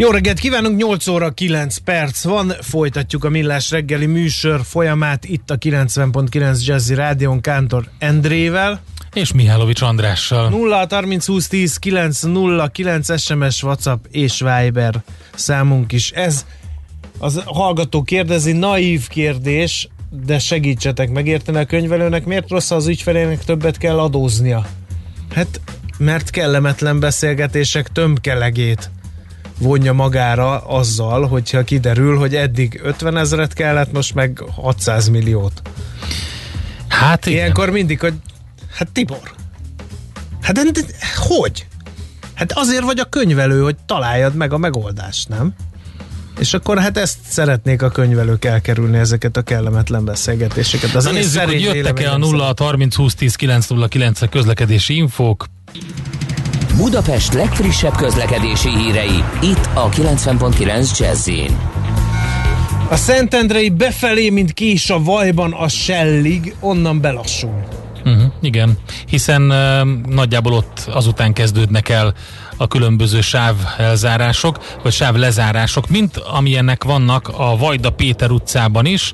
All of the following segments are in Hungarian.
Jó reggelt kívánunk, 8 óra 9 perc van, folytatjuk a Millás reggeli műsor folyamát itt a 90.9 Jazzy Rádión Kántor Endrével. És Mihálovics Andrással. 0 30 20 10 9 0 9 SMS, WhatsApp és Viber számunk is. Ez az hallgató kérdezi, naív kérdés, de segítsetek megérteni a könyvelőnek, miért rossz az ügyfelének többet kell adóznia? Hát, mert kellemetlen beszélgetések tömkelegét vonja magára azzal, hogyha kiderül, hogy eddig 50 ezeret kellett, most meg 600 milliót. Hát igen. Ilyenkor mindig, hogy hát Tibor, hát de, de, hogy? Hát azért vagy a könyvelő, hogy találjad meg a megoldást, nem? És akkor hát ezt szeretnék a könyvelők elkerülni, ezeket a kellemetlen beszélgetéseket. Az Na nézzük, hogy jöttek-e a 0 30 20 10 909 közlekedési infók. Budapest legfrissebb közlekedési hírei, itt a 90.9 jazz A Szentendrei befelé, mint kés a vajban a Sellig, onnan belassul. Uh-huh, igen, hiszen uh, nagyjából ott azután kezdődnek el a különböző sáv elzárások, vagy sáv lezárások, mint amilyenek vannak a Vajda Péter utcában is,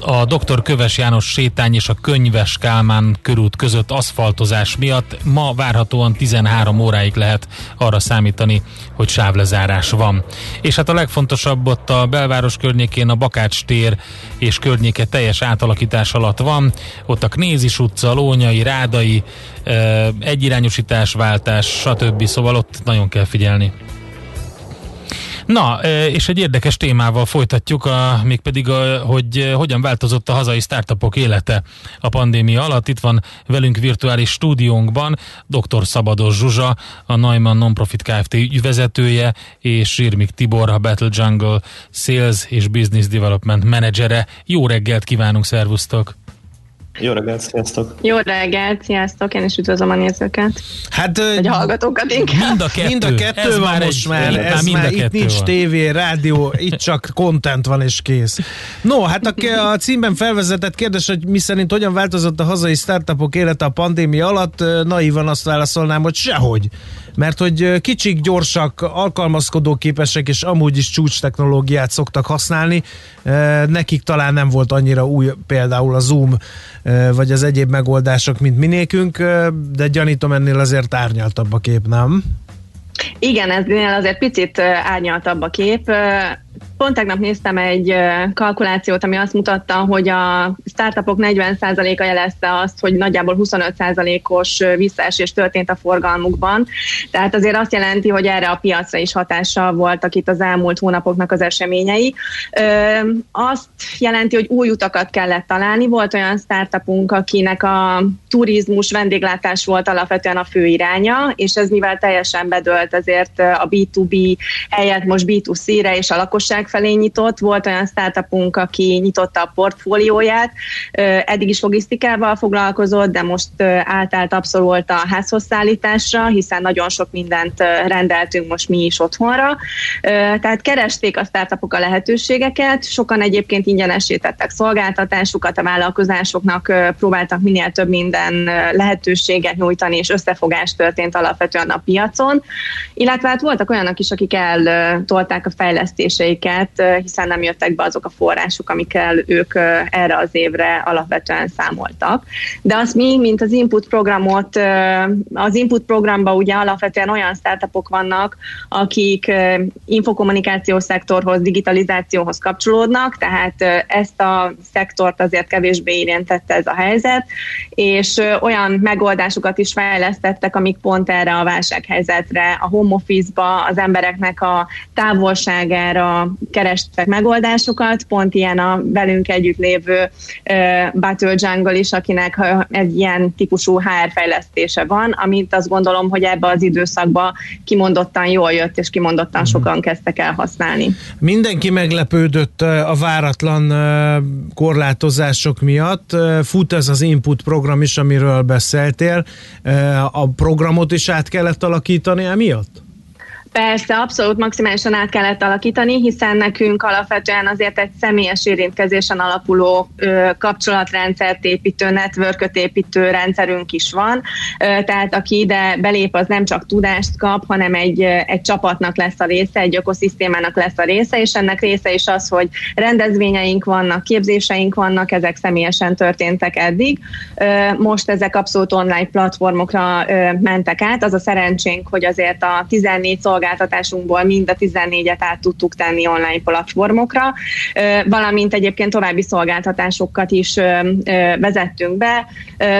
a dr. Köves János sétány és a Könyves Kálmán körút között aszfaltozás miatt ma várhatóan 13 óráig lehet arra számítani, hogy sávlezárás van. És hát a legfontosabb ott a belváros környékén a Bakács tér és környéke teljes átalakítás alatt van. Ott a Knézis utca, Lónyai, Rádai, egyirányosításváltás, stb. Szóval ott nagyon kell figyelni. Na, és egy érdekes témával folytatjuk, a, mégpedig, a, hogy hogyan változott a hazai startupok élete a pandémia alatt. Itt van velünk virtuális stúdiónkban dr. Szabados Zsuzsa, a Neumann Nonprofit Kft. ügyvezetője, és Zsirmik Tibor, a Battle Jungle Sales és Business Development menedzsere. Jó reggelt kívánunk, szervusztok! Jó reggelt, sziasztok! Jó reggelt, sziasztok! Én is üdvözlöm a nézőket. Hát, Vagy a hallgatókat inkább. Mind a kettő. Mind a kettő ez van most már. Ez már, mind már itt nincs van. tévé, rádió, itt csak content van és kész. No, hát a, a címben felvezetett kérdés, hogy mi szerint hogyan változott a hazai startupok élete a pandémia alatt, naívan azt válaszolnám, hogy sehogy mert hogy kicsik, gyorsak, alkalmazkodó képesek és amúgy is csúcs technológiát szoktak használni. Nekik talán nem volt annyira új például a Zoom vagy az egyéb megoldások, mint minékünk, de gyanítom ennél azért árnyaltabb a kép, nem? Igen, eznél azért picit árnyaltabb a kép. Pont tegnap néztem egy kalkulációt, ami azt mutatta, hogy a startupok 40%-a jelezte azt, hogy nagyjából 25%-os visszaesés történt a forgalmukban. Tehát azért azt jelenti, hogy erre a piacra is hatással voltak itt az elmúlt hónapoknak az eseményei. Azt jelenti, hogy új utakat kellett találni. Volt olyan startupunk, akinek a turizmus, vendéglátás volt alapvetően a fő iránya, és ez mivel teljesen bedölt, ezért a B2B helyett most B2C-re és a lakosság felé nyitott. Volt olyan startupunk, aki nyitotta a portfólióját, eddig is logisztikával foglalkozott, de most átállt abszolút a házhoz szállításra, hiszen nagyon sok mindent rendeltünk most mi is otthonra. Tehát keresték a startupok a lehetőségeket, sokan egyébként ingyenesítettek szolgáltatásukat, a vállalkozásoknak próbáltak minél több minden lehetőséget nyújtani, és összefogás történt alapvetően a piacon, illetve hát voltak olyanok is, akik eltolták a fejlesztéseiket, mert hiszen nem jöttek be azok a források, amikkel ők erre az évre alapvetően számoltak. De azt mi, mint az input programot, az input programba ugye alapvetően olyan startupok vannak, akik infokommunikációs szektorhoz, digitalizációhoz kapcsolódnak, tehát ezt a szektort azért kevésbé érintette ez a helyzet, és olyan megoldásokat is fejlesztettek, amik pont erre a válsághelyzetre, a home office-ba, az embereknek a távolságára, kerestek megoldásokat, pont ilyen a velünk együtt lévő Battle Jungle is, akinek egy ilyen típusú HR fejlesztése van, amit azt gondolom, hogy ebbe az időszakban kimondottan jól jött, és kimondottan mhm. sokan kezdtek el használni. Mindenki meglepődött a váratlan korlátozások miatt. Fut ez az input program is, amiről beszéltél. A programot is át kellett alakítani emiatt? Persze, abszolút maximálisan át kellett alakítani, hiszen nekünk alapvetően azért egy személyes érintkezésen alapuló ö, kapcsolatrendszert építő, networköt építő rendszerünk is van, ö, tehát aki ide belép, az nem csak tudást kap, hanem egy, egy csapatnak lesz a része, egy ökoszisztémának lesz a része, és ennek része is az, hogy rendezvényeink vannak, képzéseink vannak, ezek személyesen történtek eddig. Ö, most ezek abszolút online platformokra ö, mentek át. Az a szerencsénk, hogy azért a 14 szolgáltatás szolgáltatásunkból mind a 14-et át tudtuk tenni online platformokra, valamint egyébként további szolgáltatásokat is vezettünk be.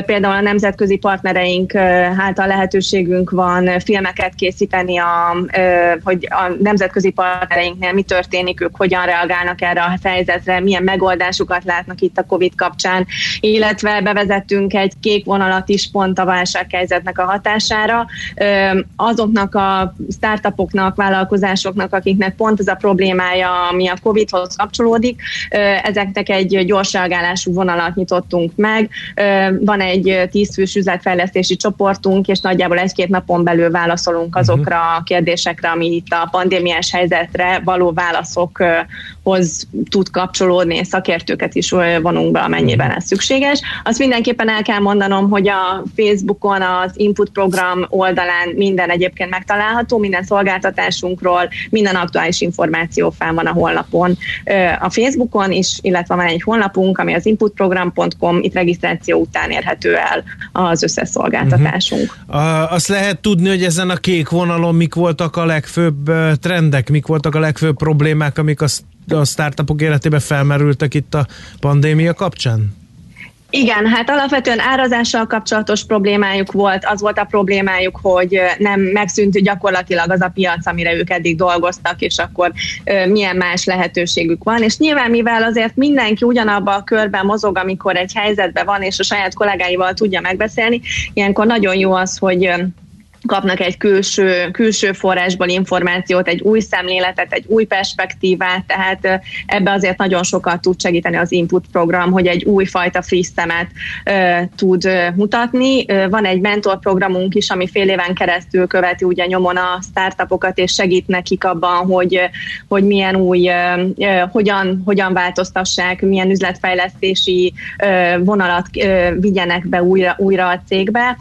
Például a nemzetközi partnereink által lehetőségünk van filmeket készíteni, a, hogy a nemzetközi partnereinknél mi történik, ők hogyan reagálnak erre a helyzetre, milyen megoldásokat látnak itt a COVID kapcsán, illetve bevezettünk egy kék vonalat is pont a válsághelyzetnek a hatására. Azoknak a startup startupoknak, vállalkozásoknak, akiknek pont ez a problémája, ami a COVID-hoz kapcsolódik, ezeknek egy gyors reagálású vonalat nyitottunk meg. Van egy tízfős üzletfejlesztési csoportunk, és nagyjából egy-két napon belül válaszolunk azokra a kérdésekre, ami itt a pandémiás helyzetre való válaszokhoz tud kapcsolódni, és szakértőket is vonunk be, amennyiben ez szükséges. Azt mindenképpen el kell mondanom, hogy a Facebookon az Input program oldalán minden egyébként megtalálható, minden szolgáltatás szolgáltatásunkról, minden aktuális információ fel van a honlapon, a Facebookon is, illetve van egy honlapunk, ami az inputprogram.com, itt regisztráció után érhető el az összes szolgáltatásunk. Uh-huh. Azt lehet tudni, hogy ezen a kék vonalon mik voltak a legfőbb trendek, mik voltak a legfőbb problémák, amik a a startupok életében felmerültek itt a pandémia kapcsán? Igen, hát alapvetően árazással kapcsolatos problémájuk volt, az volt a problémájuk, hogy nem megszűnt gyakorlatilag az a piac, amire ők eddig dolgoztak, és akkor milyen más lehetőségük van. És nyilván, mivel azért mindenki ugyanabba a körben mozog, amikor egy helyzetben van, és a saját kollégáival tudja megbeszélni, ilyenkor nagyon jó az, hogy kapnak egy külső, külső forrásból információt, egy új szemléletet, egy új perspektívát, tehát ebbe azért nagyon sokat tud segíteni az input program, hogy egy újfajta friss szemet uh, tud mutatni. Van egy mentor programunk is, ami fél éven keresztül követi ugye nyomon a startupokat, és segít nekik abban, hogy, hogy milyen új, hogyan, hogyan változtassák, milyen üzletfejlesztési vonalat vigyenek be újra, újra a cégbe.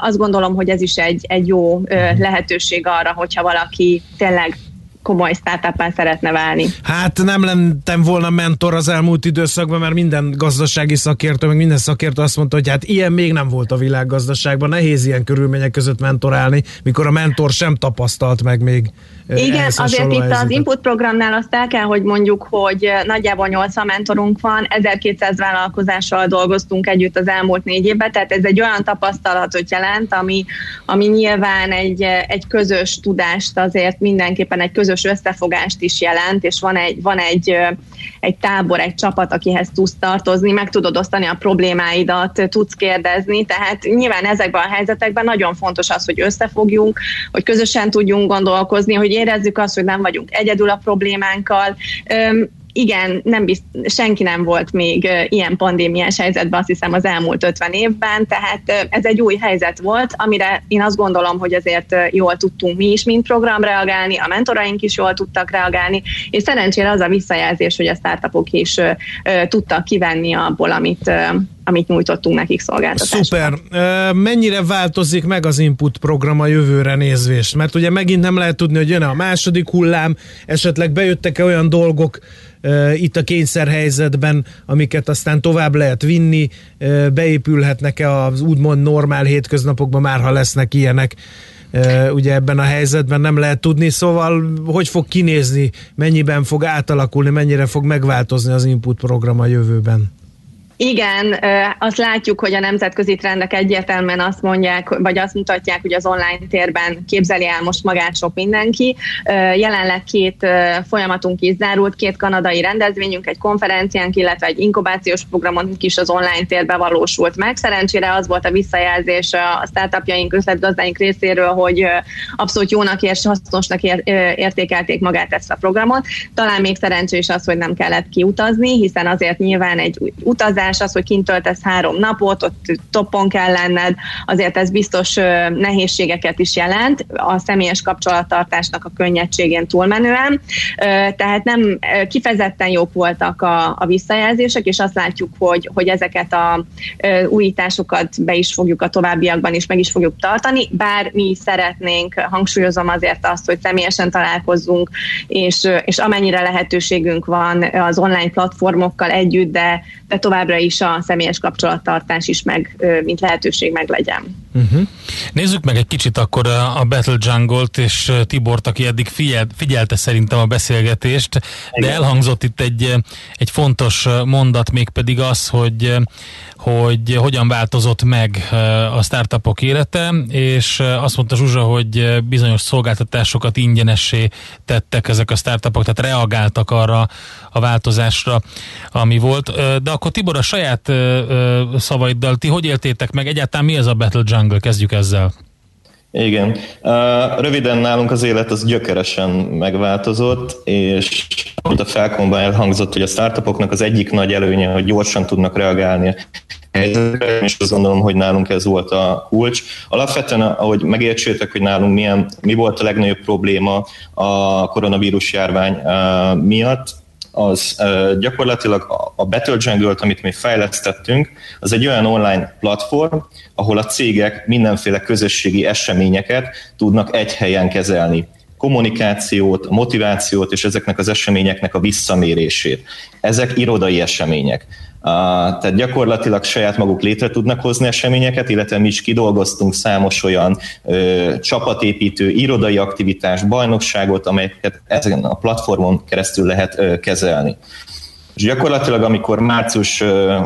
Azt gondolom, hogy ez is egy, egy jó lehetőség arra, hogyha valaki tényleg komoly startup szeretne válni. Hát nem lettem volna mentor az elmúlt időszakban, mert minden gazdasági szakértő, meg minden szakértő azt mondta, hogy hát ilyen még nem volt a világgazdaságban, nehéz ilyen körülmények között mentorálni, mikor a mentor sem tapasztalt meg még igen, azért itt az input programnál azt el kell, hogy mondjuk, hogy nagyjából 80 mentorunk van, 1200 vállalkozással dolgoztunk együtt az elmúlt négy évben, tehát ez egy olyan tapasztalatot jelent, ami, ami nyilván egy, egy közös tudást azért mindenképpen egy közös összefogást is jelent, és van egy, van egy, egy tábor, egy csapat, akihez tudsz tartozni, meg tudod osztani a problémáidat, tudsz kérdezni, tehát nyilván ezekben a helyzetekben nagyon fontos az, hogy összefogjunk, hogy közösen tudjunk gondolkozni, hogy érezzük azt, hogy nem vagyunk egyedül a problémánkkal. Igen, nem bizt, senki nem volt még ilyen pandémiás helyzetben, azt hiszem az elmúlt 50 évben, tehát ez egy új helyzet volt, amire én azt gondolom, hogy azért jól tudtunk mi is, mint program reagálni, a mentoraink is jól tudtak reagálni, és szerencsére az a visszajelzés, hogy a startupok is tudtak kivenni abból, amit, amit nyújtottunk nekik szolgáltatásban. Szuper. Mennyire változik meg az input program a jövőre nézvést? Mert ugye megint nem lehet tudni, hogy jön a második hullám, esetleg bejöttek-e olyan dolgok itt a kényszerhelyzetben, amiket aztán tovább lehet vinni, beépülhetnek-e az úgymond normál hétköznapokban már, ha lesznek ilyenek ugye ebben a helyzetben nem lehet tudni, szóval hogy fog kinézni, mennyiben fog átalakulni, mennyire fog megváltozni az input program a jövőben? Igen, azt látjuk, hogy a nemzetközi trendek egyértelműen azt mondják, vagy azt mutatják, hogy az online térben képzeli el most magát sok mindenki. Jelenleg két folyamatunk is zárult, két kanadai rendezvényünk, egy konferenciánk, illetve egy inkubációs programunk is az online térbe valósult meg. Szerencsére az volt a visszajelzés a startupjaink, üzletgazdáink részéről, hogy abszolút jónak és hasznosnak értékelték magát ezt a programot. Talán még szerencsés az, hogy nem kellett kiutazni, hiszen azért nyilván egy utazás utazás, az, hogy kint töltesz három napot, ott toppon kell lenned, azért ez biztos nehézségeket is jelent a személyes kapcsolattartásnak a könnyedségén túlmenően. Tehát nem kifejezetten jók voltak a, a visszajelzések, és azt látjuk, hogy, hogy ezeket a újításokat be is fogjuk a továbbiakban is meg is fogjuk tartani, bár mi szeretnénk, hangsúlyozom azért azt, hogy személyesen találkozzunk, és, és amennyire lehetőségünk van az online platformokkal együtt, de, de továbbra is a személyes kapcsolattartás is meg, mint lehetőség meg legyen. Uh-huh. Nézzük meg egy kicsit akkor a Battle Jungle-t és Tibort, aki eddig figyel, figyelte szerintem a beszélgetést, de elhangzott itt egy, egy fontos mondat, mégpedig az, hogy hogy hogyan változott meg a startupok élete, és azt mondta Zsuzsa, hogy bizonyos szolgáltatásokat ingyenessé tettek ezek a startupok, tehát reagáltak arra a változásra, ami volt. De akkor Tibor, a saját szavaiddal, ti hogy éltétek meg? Egyáltalán mi ez a Battle Jungle? Kezdjük ezzel. Igen. Röviden nálunk az élet az gyökeresen megváltozott, és amit a Felkonban elhangzott, hogy a startupoknak az egyik nagy előnye, hogy gyorsan tudnak reagálni és azt gondolom, hogy nálunk ez volt a kulcs. Alapvetően, ahogy megértsétek, hogy nálunk milyen, mi volt a legnagyobb probléma a koronavírus járvány miatt, az gyakorlatilag a Battle Jungle-t, amit mi fejlesztettünk, az egy olyan online platform, ahol a cégek mindenféle közösségi eseményeket tudnak egy helyen kezelni kommunikációt, motivációt és ezeknek az eseményeknek a visszamérését. Ezek irodai események. Tehát gyakorlatilag saját maguk létre tudnak hozni eseményeket, illetve mi is kidolgoztunk számos olyan ö, csapatépítő, irodai aktivitás, bajnokságot, amelyeket ezen a platformon keresztül lehet ö, kezelni. És gyakorlatilag, amikor március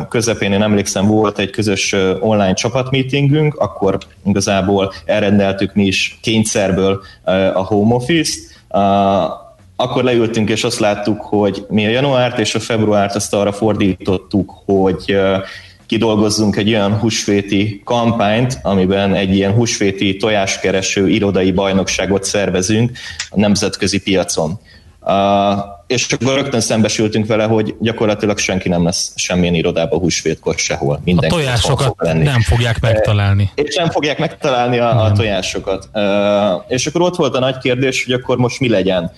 közepén, én emlékszem, volt egy közös online csapatmeetingünk, akkor igazából elrendeltük mi is kényszerből a home office-t, akkor leültünk, és azt láttuk, hogy mi a januárt és a februárt azt arra fordítottuk, hogy kidolgozzunk egy olyan húsvéti kampányt, amiben egy ilyen húsvéti tojáskereső irodai bajnokságot szervezünk a nemzetközi piacon. És akkor rögtön szembesültünk vele, hogy gyakorlatilag senki nem lesz semmilyen irodában húsvétkor sehol. Mindenki a tojásokat fog lenni. nem fogják megtalálni. És nem fogják megtalálni a, a tojásokat. És akkor ott volt a nagy kérdés, hogy akkor most mi legyen.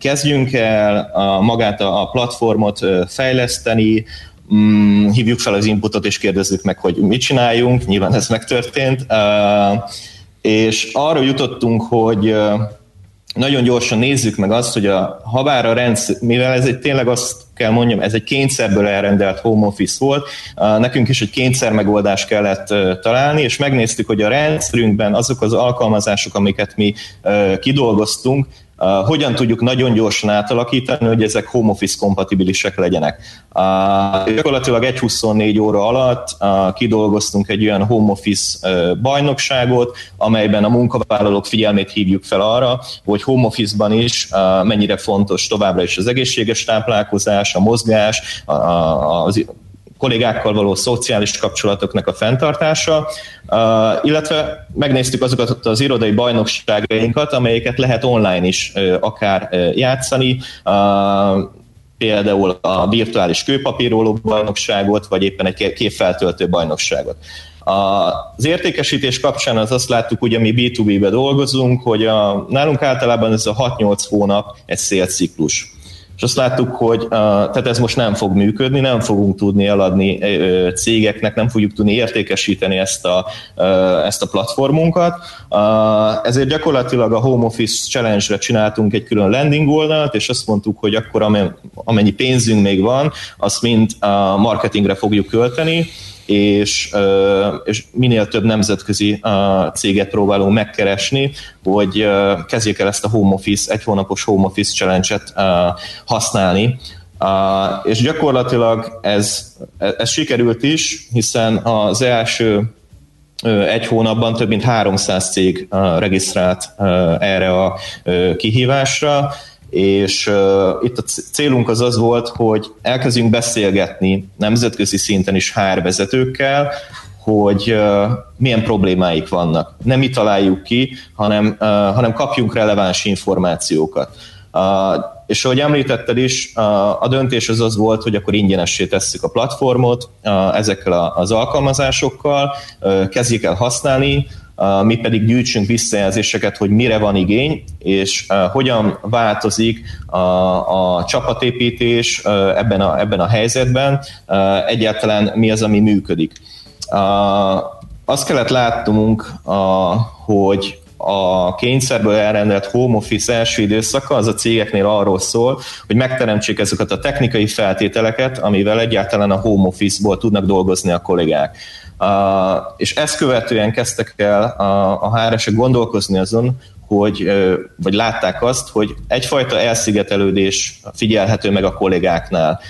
Kezdjünk el a, magát a, a platformot fejleszteni, um, hívjuk fel az inputot és kérdezzük meg, hogy mit csináljunk, nyilván ez megtörtént. És arra jutottunk, hogy nagyon gyorsan nézzük meg azt, hogy a habár a rendszer, mivel ez egy tényleg azt kell mondjam, ez egy kényszerből elrendelt home office volt, nekünk is egy kényszer megoldást kellett találni, és megnéztük, hogy a rendszerünkben azok az alkalmazások, amiket mi kidolgoztunk, Uh, hogyan tudjuk nagyon gyorsan átalakítani, hogy ezek home office kompatibilisek legyenek. Uh, gyakorlatilag egy 24 óra alatt uh, kidolgoztunk egy olyan home office uh, bajnokságot, amelyben a munkavállalók figyelmét hívjuk fel arra, hogy home office-ban is uh, mennyire fontos továbbra is az egészséges táplálkozás, a mozgás, az kollégákkal való szociális kapcsolatoknak a fenntartása, illetve megnéztük azokat az irodai bajnokságainkat, amelyeket lehet online is akár játszani, például a virtuális kőpapíróló bajnokságot, vagy éppen egy képfeltöltő bajnokságot. Az értékesítés kapcsán az azt láttuk, hogy mi B2B-be dolgozunk, hogy a, nálunk általában ez a 6-8 hónap egy szélciklus és azt láttuk, hogy tehát ez most nem fog működni, nem fogunk tudni eladni cégeknek, nem fogjuk tudni értékesíteni ezt a, ezt a platformunkat. Ezért gyakorlatilag a Home Office Challenge-re csináltunk egy külön landing oldalt, és azt mondtuk, hogy akkor amennyi pénzünk még van, azt mind a marketingre fogjuk költeni, és, és minél több nemzetközi céget próbálunk megkeresni, hogy kezdjék el ezt a home office, egy hónapos home office challenge-et használni, és gyakorlatilag ez, ez sikerült is, hiszen az első egy hónapban több mint 300 cég regisztrált erre a kihívásra, és itt a célunk az az volt, hogy elkezdjünk beszélgetni nemzetközi szinten is HR vezetőkkel, hogy milyen problémáik vannak. Nem mi találjuk ki, hanem, hanem kapjunk releváns információkat. És ahogy említetted is, a döntés az az volt, hogy akkor ingyenessé tesszük a platformot ezekkel az alkalmazásokkal, kezdjék el használni, mi pedig gyűjtsünk visszajelzéseket, hogy mire van igény, és hogyan változik a, a csapatépítés ebben a, ebben a helyzetben, egyáltalán mi az, ami működik. Azt kellett látnunk, hogy a kényszerből elrendelt home office első időszaka az a cégeknél arról szól, hogy megteremtsék ezeket a technikai feltételeket, amivel egyáltalán a home office-ból tudnak dolgozni a kollégák. És ezt követően kezdtek el a, a HR-esek gondolkozni azon, hogy, vagy látták azt, hogy egyfajta elszigetelődés figyelhető meg a kollégáknál.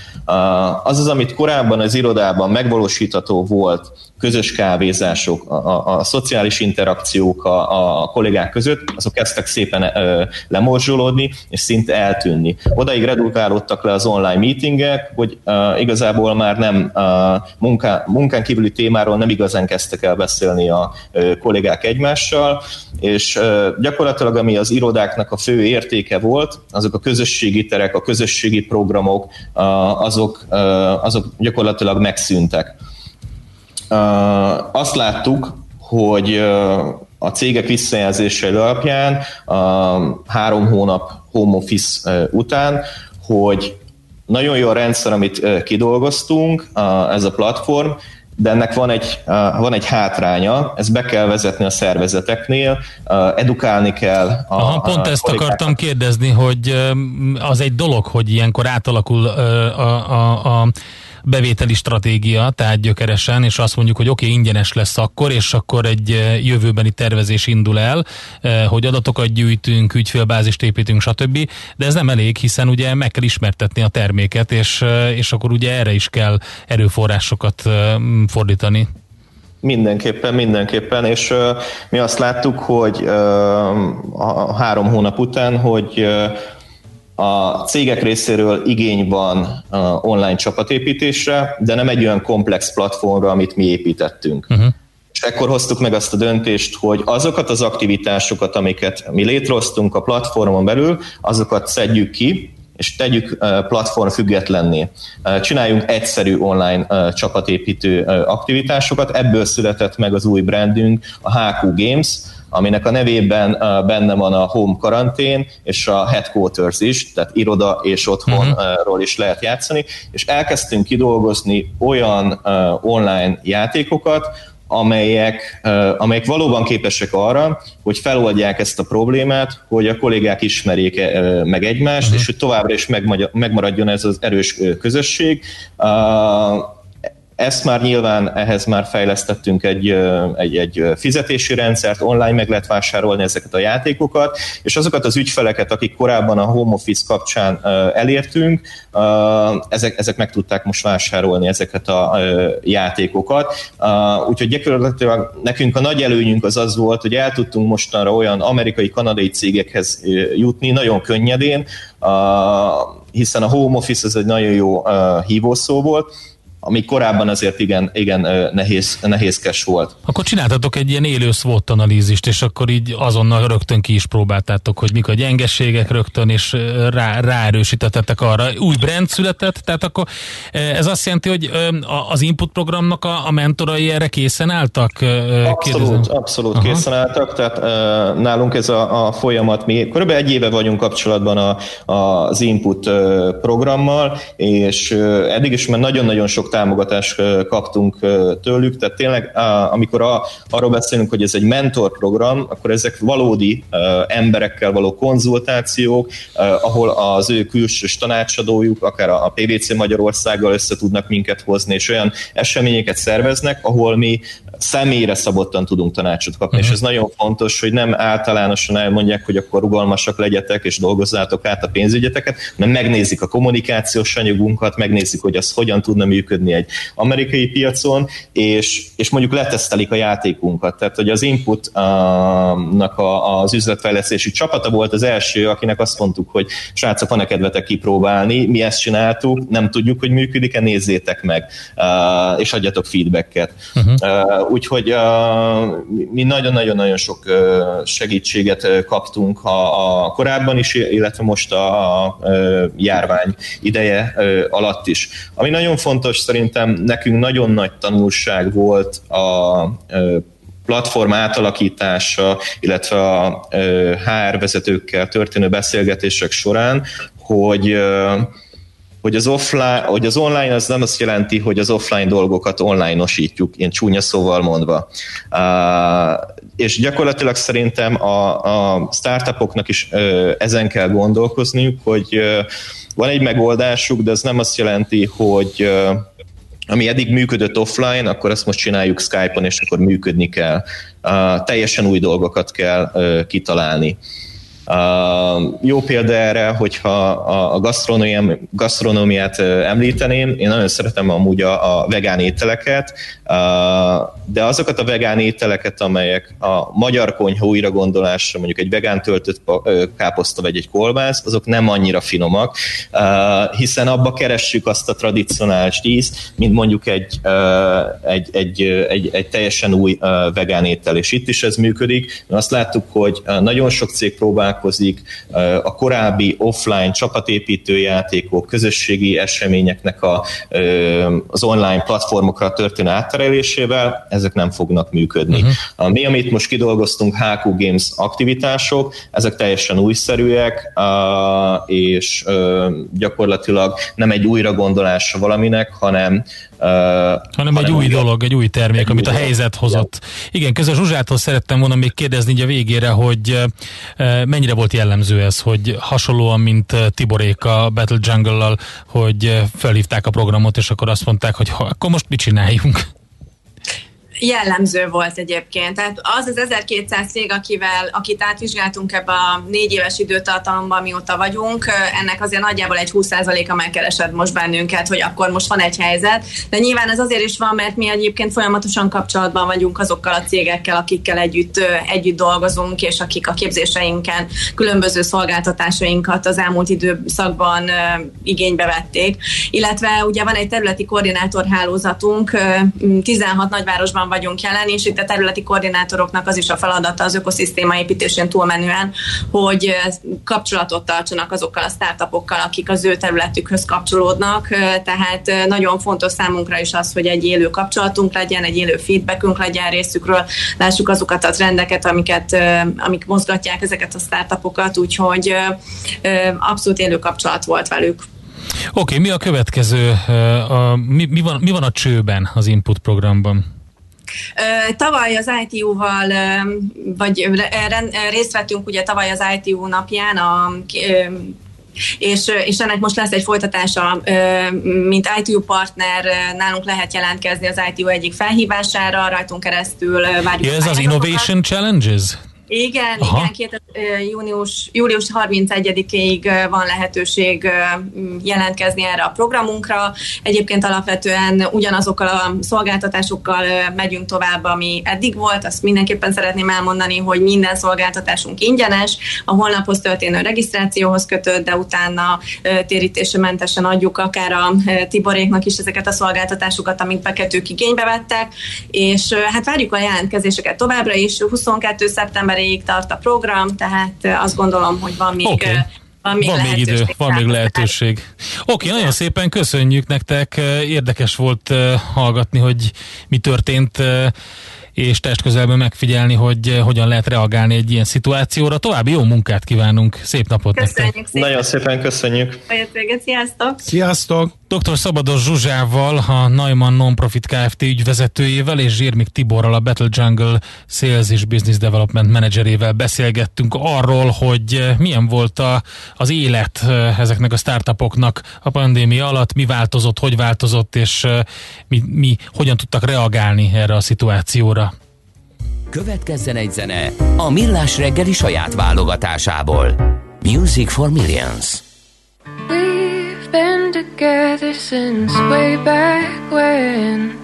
Az az, amit korábban az irodában megvalósítható volt, közös kávézások, a, a, a szociális interakciók a, a kollégák között, azok kezdtek szépen ö, lemorzsolódni, és szinte eltűnni. Odaig redukálódtak le az online meetingek, hogy ö, igazából már nem ö, munká, munkán kívüli témáról nem igazán kezdtek el beszélni a ö, kollégák egymással, és ö, gyakorlatilag ami az irodáknak a fő értéke volt, azok a közösségi terek, a közösségi programok, ö, azok, ö, azok gyakorlatilag megszűntek azt láttuk, hogy a cégek visszajelzései alapján a három hónap home office után, hogy nagyon jó a rendszer, amit kidolgoztunk, ez a platform, de ennek van egy, van egy hátránya, ezt be kell vezetni a szervezeteknél, edukálni kell. A, Aha, pont a ezt akartam kérdezni, hogy az egy dolog, hogy ilyenkor átalakul a, a, a bevételi stratégia, tehát gyökeresen, és azt mondjuk, hogy oké, okay, ingyenes lesz akkor, és akkor egy eh, jövőbeni tervezés indul el, eh, hogy adatokat gyűjtünk, ügyfélbázist építünk, stb. De ez nem elég, hiszen ugye meg kell ismertetni a terméket, és, eh, és akkor ugye erre is kell erőforrásokat fordítani. Mindenképpen, mindenképpen, és uh, mi azt láttuk, hogy uh, a három hónap után, hogy uh, a cégek részéről igény van online csapatépítésre, de nem egy olyan komplex platformra, amit mi építettünk. Uh-huh. És ekkor hoztuk meg azt a döntést, hogy azokat az aktivitásokat, amiket mi létrehoztunk a platformon belül, azokat szedjük ki, és tegyük platform függetlenné. Csináljunk egyszerű online csapatépítő aktivitásokat, ebből született meg az új brandünk, a HQ Games, aminek a nevében benne van a home karantén, és a headquarters is, tehát iroda és otthonról uh-huh. is lehet játszani, és elkezdtünk kidolgozni olyan online játékokat, amelyek, amelyek valóban képesek arra, hogy feloldják ezt a problémát, hogy a kollégák ismerjék meg egymást, uh-huh. és hogy továbbra is megmaradjon ez az erős közösség. Uh, ezt már nyilván ehhez már fejlesztettünk egy, egy, egy fizetési rendszert, online meg lehet vásárolni ezeket a játékokat, és azokat az ügyfeleket, akik korábban a home office kapcsán elértünk, ezek, ezek meg tudták most vásárolni ezeket a játékokat. Úgyhogy gyakorlatilag nekünk a nagy előnyünk az az volt, hogy el tudtunk mostanra olyan amerikai, kanadai cégekhez jutni nagyon könnyedén, hiszen a home office ez egy nagyon jó hívószó volt, ami korábban azért igen, igen nehéz, nehézkes volt. Akkor csináltatok egy ilyen élő SWOT analízist, és akkor így azonnal rögtön ki is próbáltátok, hogy mik a gyengeségek rögtön, és rá, ráerősítettetek arra. Új brand született, tehát akkor ez azt jelenti, hogy az input programnak a, a mentorai erre készen álltak? Abszolút, Kérdezem. abszolút Aha. készen álltak, tehát nálunk ez a, a folyamat, mi körülbelül egy éve vagyunk kapcsolatban a, az input programmal, és eddig is már nagyon-nagyon sok sok támogatást kaptunk tőlük, tehát tényleg amikor a, arról beszélünk, hogy ez egy mentorprogram, akkor ezek valódi emberekkel való konzultációk, ahol az ő külsős tanácsadójuk, akár a PVC Magyarországgal össze tudnak minket hozni, és olyan eseményeket szerveznek, ahol mi személyre szabottan tudunk tanácsot kapni, uh-huh. és ez nagyon fontos, hogy nem általánosan elmondják, hogy akkor rugalmasak legyetek, és dolgozzátok át a pénzügyeteket, hanem megnézik a kommunikációs anyagunkat, megnézik, hogy az hogyan tudna működni egy amerikai piacon, és, és mondjuk letesztelik a játékunkat. Tehát, hogy az Input-nak a, az üzletfejlesztési csapata volt az első, akinek azt mondtuk, hogy srácok, van-e kedvetek kipróbálni, mi ezt csináltuk, nem tudjuk, hogy működik-e, nézzétek meg, és adjatok feedbacket. Uh-huh. Úgyhogy mi nagyon-nagyon-nagyon sok segítséget kaptunk a, a korábban is, illetve most a, a járvány ideje alatt is. Ami nagyon fontos szerintem nekünk nagyon nagy tanulság volt a platform átalakítása, illetve a HR vezetőkkel történő beszélgetések során, hogy hogy az, offline, hogy az online az nem azt jelenti, hogy az offline dolgokat online-osítjuk, én csúnya szóval mondva. Uh, és gyakorlatilag szerintem a, a startupoknak is uh, ezen kell gondolkozniuk, hogy uh, van egy megoldásuk, de ez nem azt jelenti, hogy uh, ami eddig működött offline, akkor azt most csináljuk Skype-on, és akkor működni kell. Uh, teljesen új dolgokat kell uh, kitalálni. Uh, jó példa erre, hogyha a gasztronómiát említeném, én nagyon szeretem amúgy a, a vegán ételeket, de azokat a vegán ételeket, amelyek a magyar konyha újra gondolásra, mondjuk egy vegán töltött káposzta vagy egy kolbász, azok nem annyira finomak, hiszen abba keressük azt a tradicionális ízt, mint mondjuk egy, egy, egy, egy, egy teljesen új vegán étel, és itt is ez működik. Azt láttuk, hogy nagyon sok cég próbál találkozik, a korábbi offline csapatépítő játékok, közösségi eseményeknek a, az online platformokra történő átterelésével, ezek nem fognak működni. Uh-huh. Mi, amit most kidolgoztunk, HQ Games aktivitások, ezek teljesen újszerűek, és gyakorlatilag nem egy újra gondolása valaminek, hanem Uh, hanem, egy új dolog, egy új termék, egy amit új a helyzet dolog. hozott. Igen, közben Zsuzsától szerettem volna még kérdezni így a végére, hogy uh, mennyire volt jellemző ez, hogy hasonlóan, mint Tiborék a Battle Jungle-lal, hogy felhívták a programot, és akkor azt mondták, hogy ha, akkor most mit csináljunk? Jellemző volt egyébként. Tehát az az 1200 cég, akivel, akit átvizsgáltunk ebbe a négy éves időtartalomban, mióta vagyunk, ennek azért nagyjából egy 20%-a megkeresett most bennünket, hogy akkor most van egy helyzet. De nyilván ez azért is van, mert mi egyébként folyamatosan kapcsolatban vagyunk azokkal a cégekkel, akikkel együtt, együtt dolgozunk, és akik a képzéseinken különböző szolgáltatásainkat az elmúlt időszakban igénybe vették. Illetve ugye van egy területi koordinátorhálózatunk, 16 nagyvárosban vagyunk jelen, és itt a területi koordinátoroknak az is a feladata az ökoszisztéma építésén túlmenően, hogy kapcsolatot tartsanak azokkal a startupokkal, akik az ő területükhöz kapcsolódnak, tehát nagyon fontos számunkra is az, hogy egy élő kapcsolatunk legyen, egy élő feedbackünk legyen részükről, lássuk azokat a trendeket, amiket, amik mozgatják ezeket a startupokat, úgyhogy abszolút élő kapcsolat volt velük. Oké, okay, mi a következő? Mi, mi, van, mi van a csőben az input programban? Tavaly az ITU-val, vagy részt vettünk ugye tavaly az ITU napján a és, és ennek most lesz egy folytatása, mint ITU partner nálunk lehet jelentkezni az ITU egyik felhívására, rajtunk keresztül várjuk. Ja, ez az Innovation Challenges? Igen, Aha. igen, két, június, július 31-ig van lehetőség jelentkezni erre a programunkra. Egyébként alapvetően ugyanazokkal a szolgáltatásokkal megyünk tovább, ami eddig volt. Azt mindenképpen szeretném elmondani, hogy minden szolgáltatásunk ingyenes, a holnaphoz történő regisztrációhoz kötött, de utána térítésmentesen adjuk akár a Tiboréknak is ezeket a szolgáltatásokat, amit bekettők igénybe vettek, és hát várjuk a jelentkezéseket továbbra is. 22. szeptember erejéig tart a program, tehát azt gondolom, hogy van még okay. Van még, van még idő, van még lehetőség. Oké, okay, nagyon szépen köszönjük nektek, érdekes volt hallgatni, hogy mi történt és testközelben megfigyelni, hogy hogyan lehet reagálni egy ilyen szituációra. További jó munkát kívánunk, szép napot köszönjük nektek! Szépen. Nagyon szépen köszönjük! Sziasztok! Sziasztok! Dr. Szabados Zsuzsával, a Neumann Nonprofit Kft. ügyvezetőjével és Zsírmik Tiborral, a Battle Jungle Sales és Business Development Managerével beszélgettünk arról, hogy milyen volt a, az élet ezeknek a startupoknak a pandémia alatt, mi változott, hogy változott, és mi, mi hogyan tudtak reagálni erre a szituációra. Következzen egy zene a Millás reggeli saját válogatásából. Music for Millions. Been together since way back when.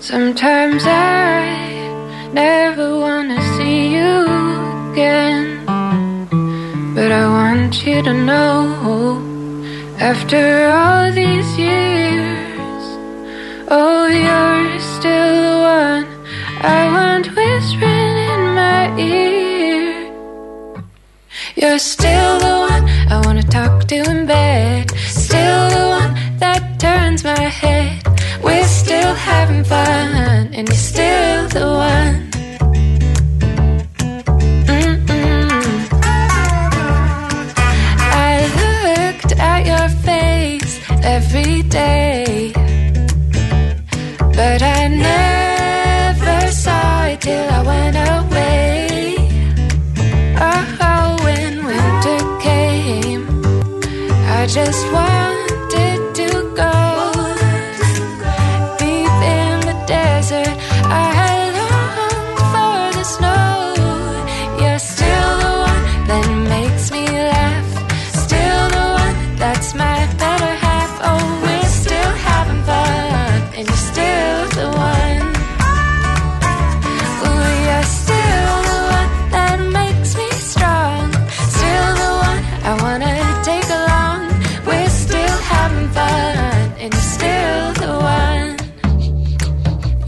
Sometimes I never wanna see you again. But I want you to know after all these years, oh, you're still the one I want whispering in my ear. You're still the one I wanna talk to in bed. Still the one that turns my head. We're still having fun, and you're still the one. I looked at your face every day, but I never saw it till I went away.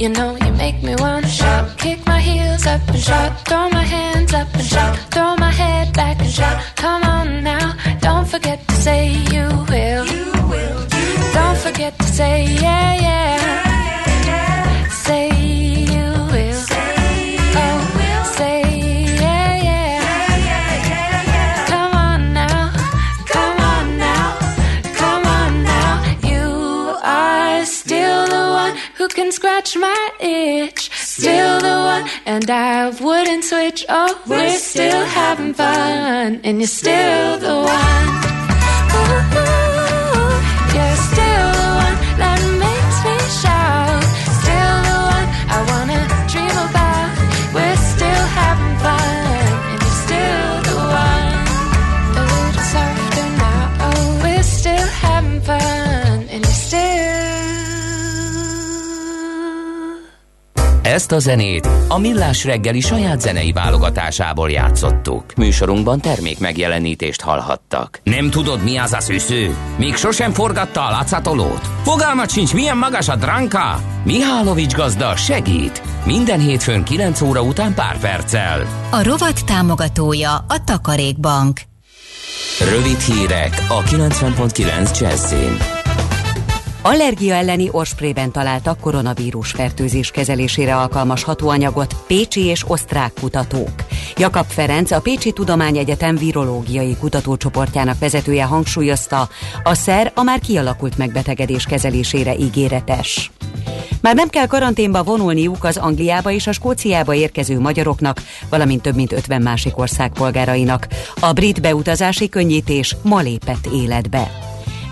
You know you make me wanna shout, kick my heels up and shout, throw my hands up and shout, throw my head back and shout. Come on now, don't forget to say you will. You will. Don't forget to say yeah yeah. Scratch my itch. Still the one, and I wouldn't switch. Oh, we're still having fun, and you're still the one. Ooh, you're still Ezt a zenét a Millás reggeli saját zenei válogatásából játszottuk. Műsorunkban termék megjelenítést hallhattak. Nem tudod, mi az a szűző? Még sosem forgatta a látszatolót? Fogalmat sincs, milyen magas a dránka? Mihálovics gazda segít! Minden hétfőn 9 óra után pár perccel. A rovat támogatója a Takarékbank. Rövid hírek a 90.9 Jazzin. Allergia elleni orsprében találtak koronavírus fertőzés kezelésére alkalmas hatóanyagot pécsi és osztrák kutatók. Jakab Ferenc, a Pécsi Tudományegyetem virológiai kutatócsoportjának vezetője hangsúlyozta, a szer a már kialakult megbetegedés kezelésére ígéretes. Már nem kell karanténba vonulniuk az Angliába és a Skóciába érkező magyaroknak, valamint több mint 50 másik ország polgárainak. A brit beutazási könnyítés ma lépett életbe.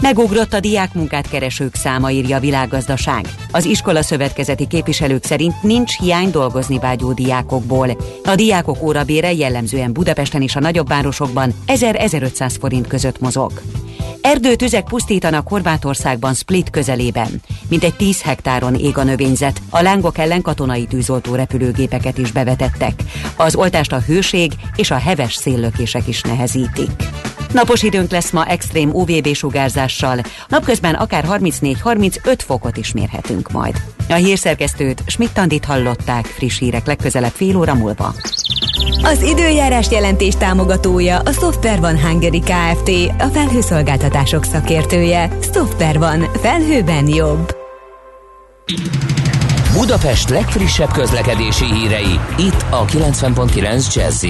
Megugrott a diákmunkát keresők száma, írja a világgazdaság. Az iskola szövetkezeti képviselők szerint nincs hiány dolgozni vágyó diákokból. A diákok órabére jellemzően Budapesten és a nagyobb városokban 1000-1500 forint között mozog. Erdőtüzek pusztítanak Horvátországban Split közelében. Mintegy 10 hektáron ég a növényzet, a lángok ellen katonai tűzoltó repülőgépeket is bevetettek. Az oltást a hőség és a heves széllökések is nehezítik. Napos időnk lesz ma extrém UVB sugárzással, napközben akár 34-35 fokot is mérhetünk majd. A hírszerkesztőt Schmidt-Tandit hallották, friss hírek legközelebb fél óra múlva. Az időjárás jelentés támogatója a Software One Hungary Kft. A felhőszolgáltatások szakértője. Software One. Felhőben jobb. Budapest legfrissebb közlekedési hírei, itt a 90.9 jazz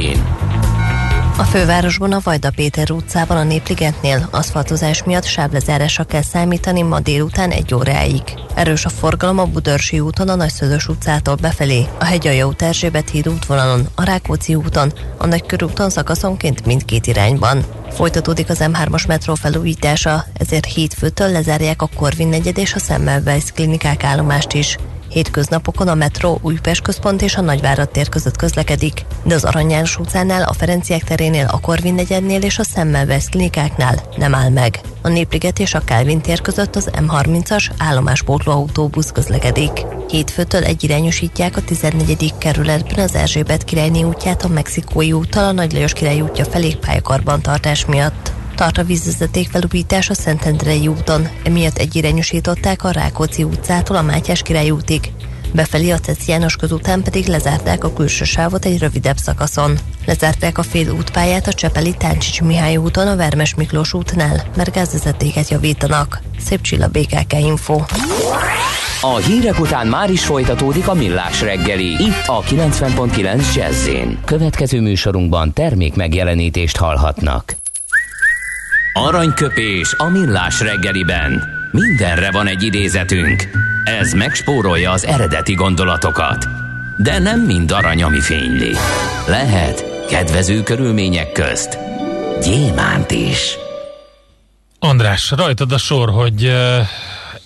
A fővárosban a Vajda Péter utcában a Népligetnél aszfaltozás miatt sávlezárásra kell számítani ma délután egy óráig. Erős a forgalom a Budörsi úton a Nagyszödös utcától befelé, a Hegyalja út Erzsébet híd útvonalon, a Rákóczi úton, a Nagykörúton szakaszonként mindkét irányban. Folytatódik az M3-as metró felújítása, ezért hétfőtől lezárják a Korvin negyed és a Semmelweis klinikák állomást is. Hétköznapokon a metró Újpest központ és a Nagyvárad tér között közlekedik, de az Arany János utcánál, a Ferenciek terénél, a Korvin negyednél és a Semmelweis klinikáknál nem áll meg. A Népliget és a Kálvin tér között az M30-as állomáspótló autóbusz közlekedik. Hétfőtől egyirányosítják a 14. kerületben az Erzsébet királyné útját a Mexikói úttal a Nagy Lajos király útja felé pályakarbantartás miatt. Tart a vízvezeték felújítás a Szentendrei úton, emiatt egyirányosították a Rákóczi utcától a Mátyás király útig. Befelé a Ceci János közután pedig lezárták a külső sávot egy rövidebb szakaszon. Lezárták a fél útpályát a Csepeli Táncsics Mihály úton a Vermes Miklós útnál, mert gázvezetéket javítanak. Szép csilla BKK Info. A hírek után már is folytatódik a millás reggeli, itt a 90.9 jazz Következő műsorunkban termék megjelenítést hallhatnak. Aranyköpés a millás reggeliben. Mindenre van egy idézetünk. Ez megspórolja az eredeti gondolatokat. De nem mind arany, ami fényli. Lehet kedvező körülmények közt gyémánt is. András, rajtad a sor, hogy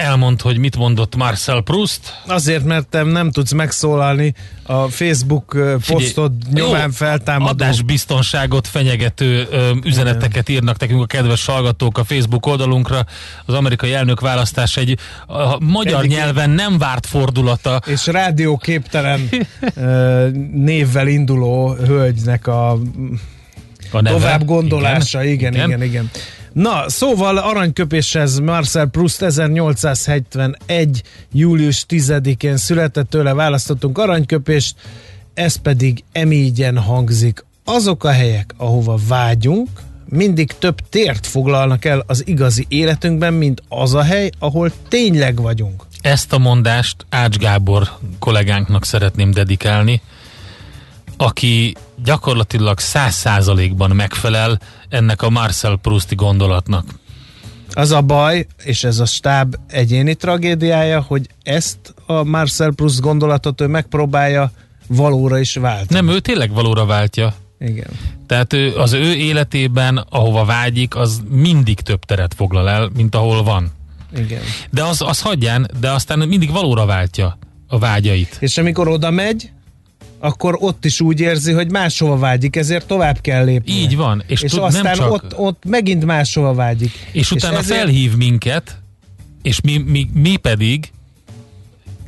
elmond, hogy mit mondott Marcel Proust. Azért, mert te nem tudsz megszólalni a Facebook posztod nyomán feltámadó. biztonságot fenyegető ö, üzeneteket írnak nekünk a kedves hallgatók a Facebook oldalunkra. Az amerikai elnök választás egy a magyar Egyik nyelven nem várt fordulata. És rádióképtelen ö, névvel induló hölgynek a, a tovább gondolása. Igen, igen, igen. igen. Na, szóval aranyköpéshez Marcel Proust 1871. július 10-én született tőle, választottunk aranyköpést, ez pedig emígyen hangzik. Azok a helyek, ahova vágyunk, mindig több tért foglalnak el az igazi életünkben, mint az a hely, ahol tényleg vagyunk. Ezt a mondást Ács Gábor kollégánknak szeretném dedikálni, aki gyakorlatilag száz százalékban megfelel ennek a Marcel Prousti gondolatnak. Az a baj, és ez a stáb egyéni tragédiája, hogy ezt a Marcel Proust gondolatot ő megpróbálja valóra is váltani. Nem, ő tényleg valóra váltja. Igen. Tehát ő, az ő életében, ahova vágyik, az mindig több teret foglal el, mint ahol van. Igen. De az, az hagyján, de aztán mindig valóra váltja a vágyait. És amikor oda megy, akkor ott is úgy érzi, hogy máshova vágyik, ezért tovább kell lépni. Így van. És, és tud, aztán nem csak... ott, ott megint máshova vágyik. És utána és ezért... felhív minket, és mi, mi, mi pedig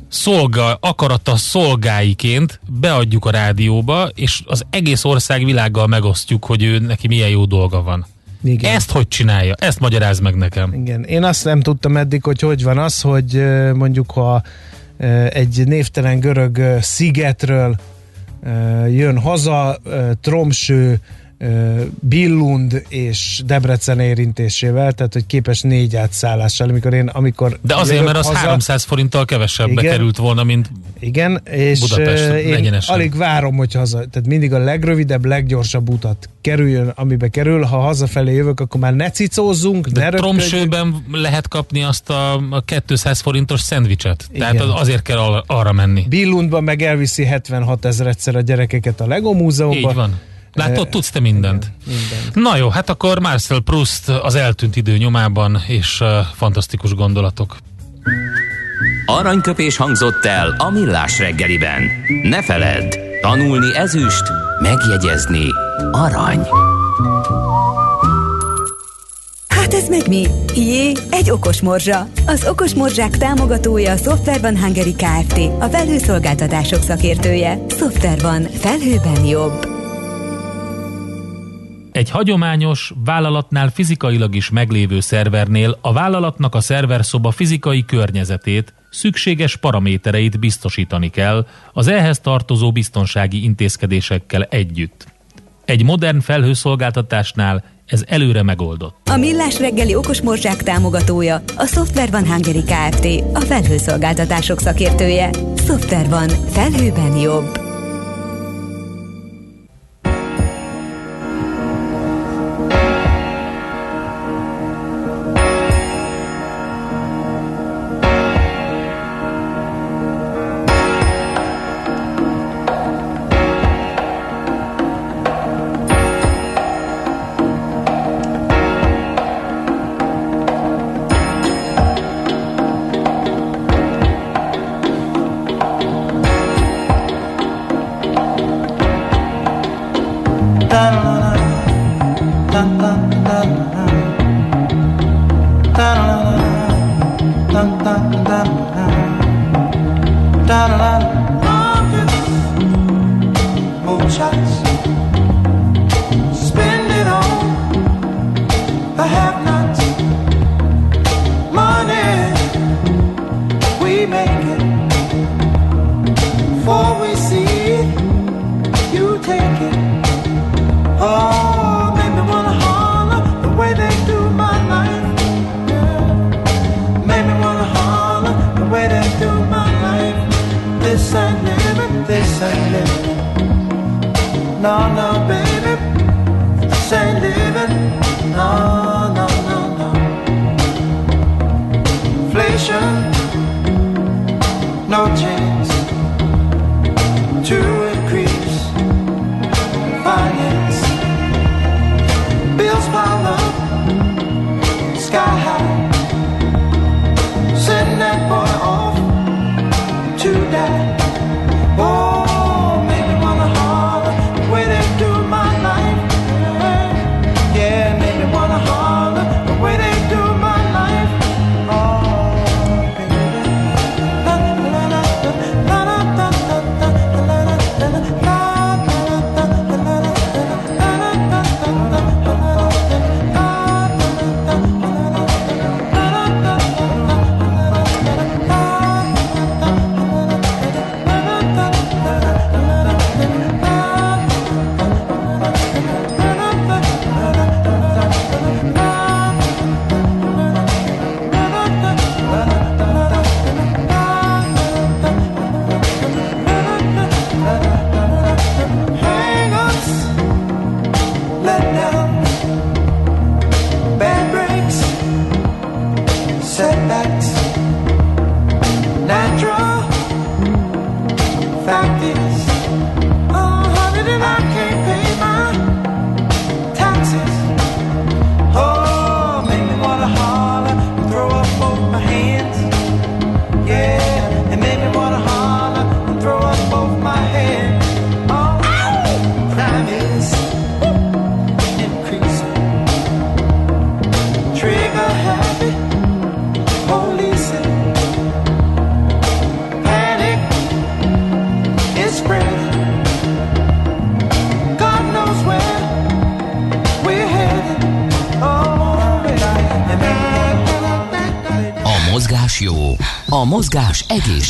szolga, akarata szolgáiként beadjuk a rádióba, és az egész ország világgal megosztjuk, hogy ő neki milyen jó dolga van. Igen. Ezt hogy csinálja? Ezt magyaráz meg nekem. Igen. Én azt nem tudtam eddig, hogy hogy van az, hogy mondjuk ha egy névtelen görög szigetről jön haza, Tromső, Billund és Debrecen érintésével, tehát hogy képes négy átszállással, amikor én, amikor... De azért, mert az haza, 300 forinttal kevesebb igen, került volna, mint Igen, és Budapest, én egyenesen. alig várom, hogy haza, tehát mindig a legrövidebb, leggyorsabb utat kerüljön, amibe kerül, ha hazafelé jövök, akkor már ne cicózzunk, De ne Tromsőben lehet kapni azt a, a 200 forintos szendvicset, igen. tehát azért kell arra menni. Billundban meg elviszi 76 ezer a gyerekeket a Lego múzeumba. Így van Látod, tudsz te mindent. Igen, mindent. Na jó, hát akkor Marcel Proust az eltűnt idő nyomában, és uh, fantasztikus gondolatok. Aranyköpés hangzott el a millás reggeliben. Ne feledd, tanulni ezüst, megjegyezni arany. Hát ez meg mi? Jé, egy okos morzsa. Az okos morzsák támogatója a Software van Hungary Kft. A felhőszolgáltatások szakértője. Software van. Felhőben jobb. Egy hagyományos, vállalatnál fizikailag is meglévő szervernél a vállalatnak a szerverszoba fizikai környezetét, szükséges paramétereit biztosítani kell az ehhez tartozó biztonsági intézkedésekkel együtt. Egy modern felhőszolgáltatásnál ez előre megoldott. A Millás reggeli okos morzsák támogatója a Software van Hungary Kft. A felhőszolgáltatások szakértője. Software van. Felhőben jobb.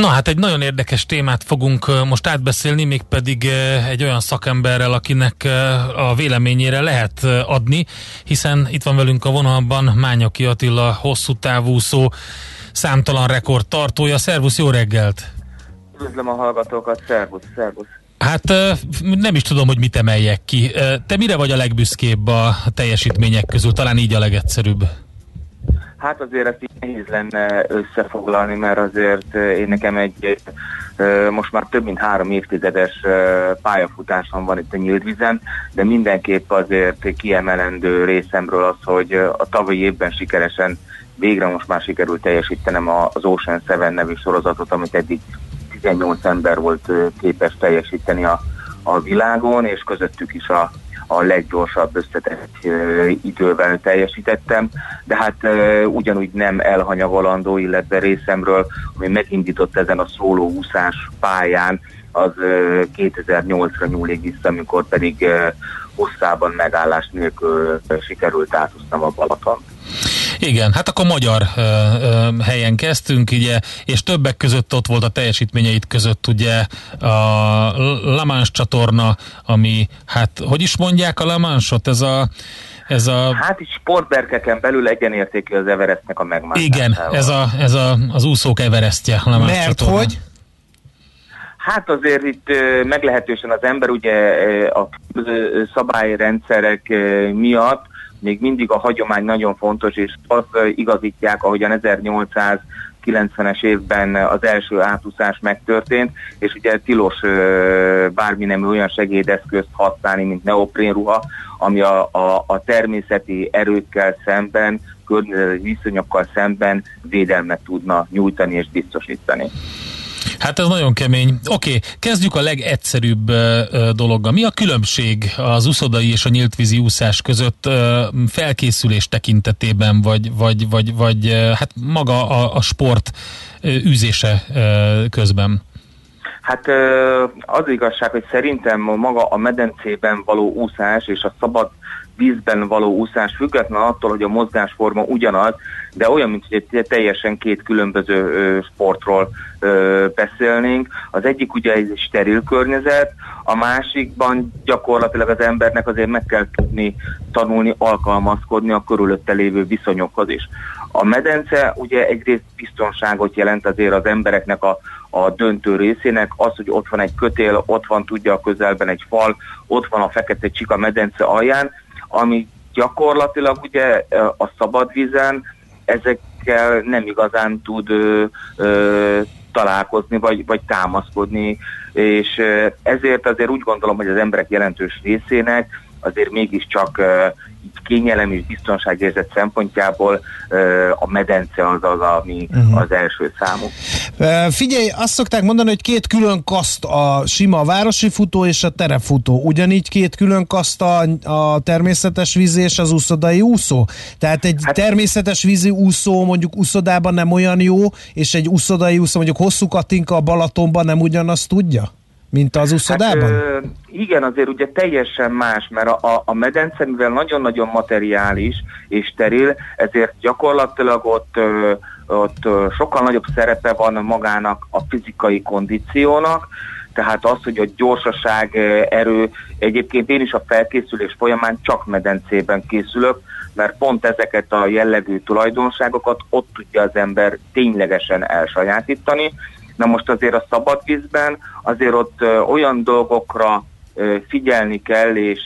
Na hát egy nagyon érdekes témát fogunk most átbeszélni, mégpedig egy olyan szakemberrel, akinek a véleményére lehet adni, hiszen itt van velünk a vonalban Mányaki Attila, hosszú távúszó, számtalan rekord tartója. Szervusz, jó reggelt! Üdvözlöm a hallgatókat, szervusz, szervusz! Hát nem is tudom, hogy mit emeljek ki. Te mire vagy a legbüszkébb a teljesítmények közül? Talán így a legegyszerűbb. Hát azért ezt nehéz lenne összefoglalni, mert azért én nekem egy most már több mint három évtizedes pályafutásom van itt a nyílt vizen, de mindenképp azért kiemelendő részemről az, hogy a tavalyi évben sikeresen végre most már sikerült teljesítenem az Ocean Seven nevű sorozatot, amit eddig 18 ember volt képes teljesíteni a, a világon, és közöttük is a a leggyorsabb összetett idővel teljesítettem, de hát ugyanúgy nem elhanyagolandó, illetve részemről, ami megindított ezen a szóló úszás pályán, az 2008-ra nyúlik vissza, amikor pedig hosszában megállás nélkül sikerült átúsznom a Balaton. Igen, hát akkor magyar ö, ö, helyen kezdtünk, ugye, és többek között ott volt a teljesítményeit között ugye a La Manche csatorna, ami, hát, hogy is mondják a La Manche-ot, ez a ez a... Hát is sportberkeken belül egyenértékű az Everestnek a megmászásával. Igen, ez, a, ez a, az úszók Everestje. Mert csatorna. hogy? Hát azért itt meglehetősen az ember ugye a szabályrendszerek miatt még mindig a hagyomány nagyon fontos, és azt igazítják, ahogyan 1800 90-es évben az első átúszás megtörtént, és ugye tilos bármi nem olyan segédeszközt használni, mint neoprénruha, ami a, a, a természeti erőkkel szemben, környezeti viszonyokkal szemben védelmet tudna nyújtani és biztosítani. Hát ez nagyon kemény. Oké, okay, kezdjük a legegyszerűbb dologgal. Mi a különbség az uszodai és a nyíltvízi úszás között felkészülés tekintetében, vagy, vagy, vagy, vagy hát maga a, a sport uh, közben? Hát az igazság, hogy szerintem maga a medencében való úszás és a szabad vízben való úszás független attól, hogy a mozgásforma ugyanaz, de olyan, mint hogy teljesen két különböző sportról ö, beszélnénk. Az egyik ugye egy steril környezet, a másikban gyakorlatilag az embernek azért meg kell tudni tanulni, alkalmazkodni a körülötte lévő viszonyokhoz is. A medence ugye egyrészt biztonságot jelent azért az embereknek a, a döntő részének, az, hogy ott van egy kötél, ott van tudja a közelben egy fal, ott van a fekete csika medence alján, ami gyakorlatilag ugye a szabad vízen ezekkel nem igazán tud ö, ö, találkozni, vagy, vagy támaszkodni, és ezért azért úgy gondolom, hogy az emberek jelentős részének azért mégiscsak kényelem és biztonságérzet szempontjából a medence az az, ami uh-huh. az első számú. Figyelj, azt szokták mondani, hogy két külön kaszt a sima városi futó és a terefutó. Ugyanígy két külön kaszt a, a természetes vízi és az úszodai úszó. Tehát egy hát, természetes vízi úszó mondjuk úszodában nem olyan jó, és egy úszodai úszó mondjuk hosszú katinka a Balatonban nem ugyanazt tudja? Mint az úszodában? Hát, igen, azért ugye teljesen más, mert a, a medence, mivel nagyon-nagyon materiális és steril, ezért gyakorlatilag ott, ott sokkal nagyobb szerepe van magának a fizikai kondíciónak, tehát az, hogy a gyorsaság, erő, egyébként én is a felkészülés folyamán csak medencében készülök, mert pont ezeket a jellegű tulajdonságokat ott tudja az ember ténylegesen elsajátítani, Na most azért a szabad vízben azért ott olyan dolgokra figyelni kell, és,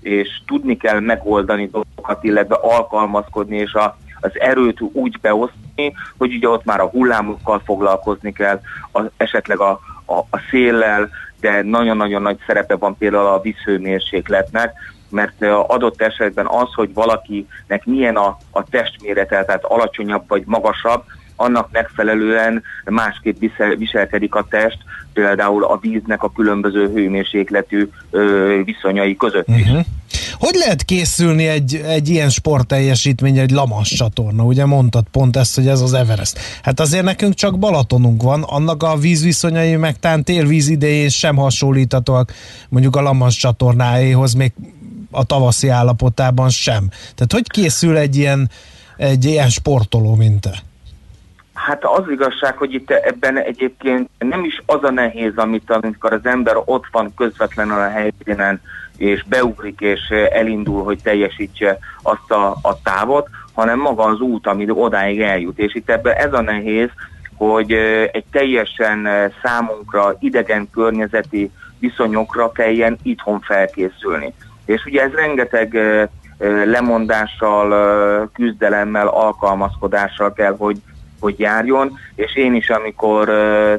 és tudni kell megoldani dolgokat, illetve alkalmazkodni, és a, az erőt úgy beosztani, hogy ugye ott már a hullámokkal foglalkozni kell, a, esetleg a, a, a széllel, de nagyon-nagyon nagy szerepe van például a vízhőmérsékletnek, mert adott esetben az, hogy valakinek milyen a, a testmérete, tehát alacsonyabb vagy magasabb, annak megfelelően másképp visel, viselkedik a test, például a víznek a különböző hőmérsékletű viszonyai között is. Uh-huh. Hogy lehet készülni egy, egy ilyen sportteljesítmény, egy Lamas csatorna? Ugye mondtad pont ezt, hogy ez az Everest. Hát azért nekünk csak Balatonunk van, annak a vízviszonyai meg tán télvíz idején sem hasonlíthatóak mondjuk a Lamas csatornáéhoz, még a tavaszi állapotában sem. Tehát hogy készül egy ilyen, egy ilyen sportoló, mint? Hát az igazság, hogy itt ebben egyébként nem is az a nehéz, amit amikor az ember ott van közvetlenül a helyszínen, és beugrik és elindul, hogy teljesítse azt a, a távot, hanem maga az út, ami odáig eljut. És itt ebben ez a nehéz, hogy egy teljesen számunkra idegen környezeti viszonyokra kelljen itthon felkészülni. És ugye ez rengeteg lemondással, küzdelemmel, alkalmazkodással kell, hogy hogy járjon, és én is, amikor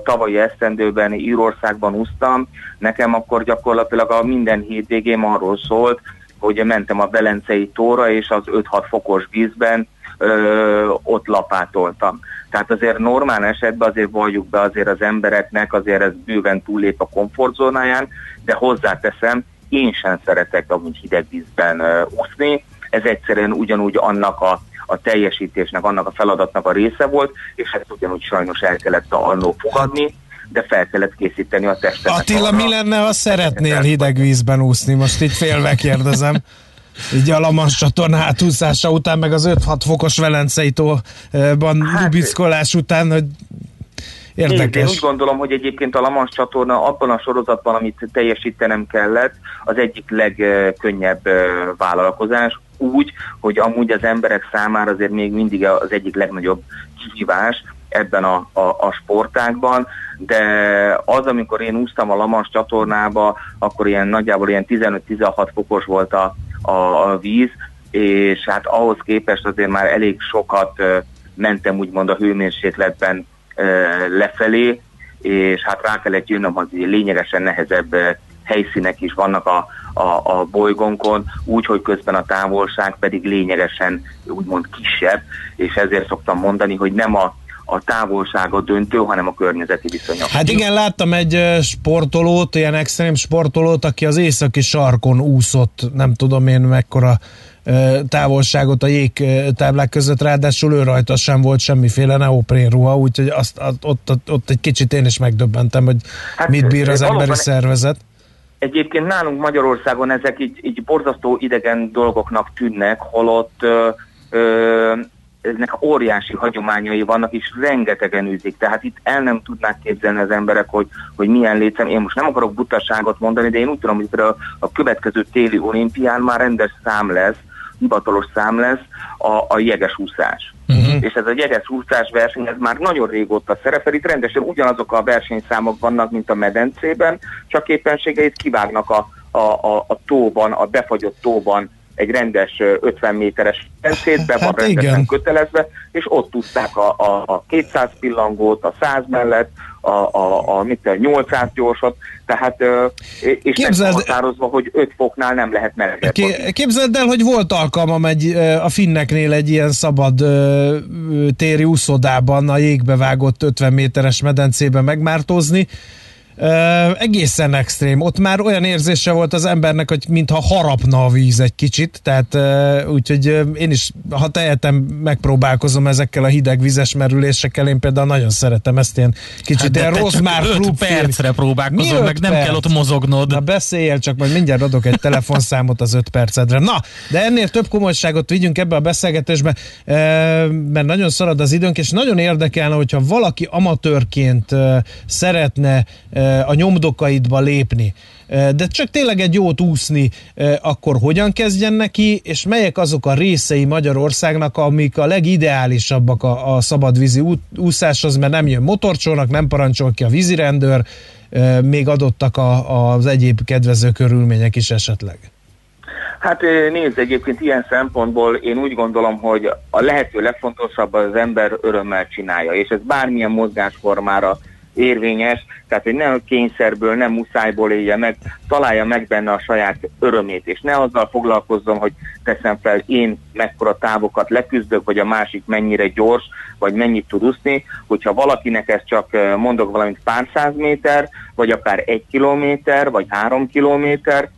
tavalyi esztendőben Írországban úsztam, nekem akkor gyakorlatilag a minden hétvégém arról szólt, hogy mentem a Belencei tóra, és az 5-6 fokos vízben ö, ott lapátoltam. Tehát azért normál esetben azért valljuk be azért az embereknek, azért ez bőven túllép a komfortzónáján, de hozzáteszem, én sem szeretek amúgy hideg vízben ö, úszni, ez egyszerűen ugyanúgy annak a a teljesítésnek, annak a feladatnak a része volt, és ezt ugyanúgy sajnos el kellett annó fogadni, de fel kellett készíteni a testet. Attila, arra. mi lenne, ha szeretnél hideg vízben úszni? Most itt félve kérdezem. Így a Lamas csatorna átúszása után, meg az 5-6 fokos Velencei tóban hát, után, hogy Érdekes. Én, én úgy gondolom, hogy egyébként a Lamans csatorna abban a sorozatban, amit teljesítenem kellett, az egyik legkönnyebb vállalkozás, úgy, hogy amúgy az emberek számára azért még mindig az egyik legnagyobb kihívás ebben a, a, a sportákban, de az, amikor én úsztam a Lamans csatornába, akkor ilyen nagyjából ilyen 15-16 fokos volt a, a, a víz, és hát ahhoz képest azért már elég sokat mentem úgymond a hőmérsékletben lefelé, és hát rá kellett jönnöm, hogy lényegesen nehezebb helyszínek is vannak a, a, a bolygónkon, úgy, hogy közben a távolság pedig lényegesen úgymond kisebb, és ezért szoktam mondani, hogy nem a a távolsága döntő, hanem a környezeti viszonyok. Hát igen, láttam egy sportolót, ilyen extrém sportolót, aki az északi sarkon úszott, nem tudom én mekkora távolságot a jégtáblák között, ráadásul ő rajta sem volt semmiféle neoprén ruha, úgyhogy azt, ott, ott, ott egy kicsit én is megdöbbentem, hogy hát, mit bír az emberi szervezet. Egyébként nálunk Magyarországon ezek így, így borzasztó idegen dolgoknak tűnnek, holott ö, ö, eznek óriási hagyományai vannak, és rengetegen űzik. Tehát itt el nem tudnák képzelni az emberek, hogy, hogy milyen létszem. Én most nem akarok butaságot mondani, de én úgy tudom, hogy a, a következő téli olimpián már rendes szám lesz, hivatalos szám lesz a, a jeges úszás. Uh-huh. És ez a jeges úszás verseny, ez már nagyon régóta szerepel. Itt rendesen ugyanazok a versenyszámok vannak, mint a medencében, csak éppenségeit kivágnak a, a, a, a tóban, a befagyott tóban egy rendes 50 méteres medencét, be van hát rendesen igen. kötelezve, és ott tudták a, a, a 200 pillangót, a 100 mellett, a, a, a mit 800 gyorsat, tehát és Képzeld, határozva, hogy 5 foknál nem lehet melegebb. Képzeld el, hogy volt alkalmam egy, a finneknél egy ilyen szabad téri úszodában a jégbe vágott 50 méteres medencébe megmártozni, Uh, egészen extrém. Ott már olyan érzése volt az embernek, hogy mintha harapna a víz egy kicsit, tehát uh, úgyhogy uh, én is, ha tehetem, megpróbálkozom ezekkel a hideg vizes merülésekkel, én például nagyon szeretem ezt ilyen kicsit hát ilyen már klub percre próbálkozom, meg nem perc? kell ott mozognod. Na beszéljél csak, majd mindjárt adok egy telefonszámot az öt percedre. Na, de ennél több komolyságot vigyünk ebbe a beszélgetésbe, mert nagyon szarad az időnk, és nagyon érdekelne, hogyha valaki amatőrként szeretne a nyomdokaidba lépni, de csak tényleg egy jót úszni, akkor hogyan kezdjen neki, és melyek azok a részei Magyarországnak, amik a legideálisabbak a, a szabadvízi úszáshoz, mert nem jön motorcsónak, nem parancsol ki a vízirendőr, még adottak a, az egyéb kedvező körülmények is esetleg. Hát nézd, egyébként ilyen szempontból én úgy gondolom, hogy a lehető legfontosabb az ember örömmel csinálja, és ez bármilyen mozgásformára érvényes, tehát hogy nem kényszerből, nem muszájból élje meg, találja meg benne a saját örömét, és ne azzal foglalkozzon, hogy teszem fel én mekkora távokat leküzdök, vagy a másik mennyire gyors, vagy mennyit tud úszni, hogyha valakinek ez csak mondok valamint pár száz méter, vagy akár egy kilométer, vagy három kilométer,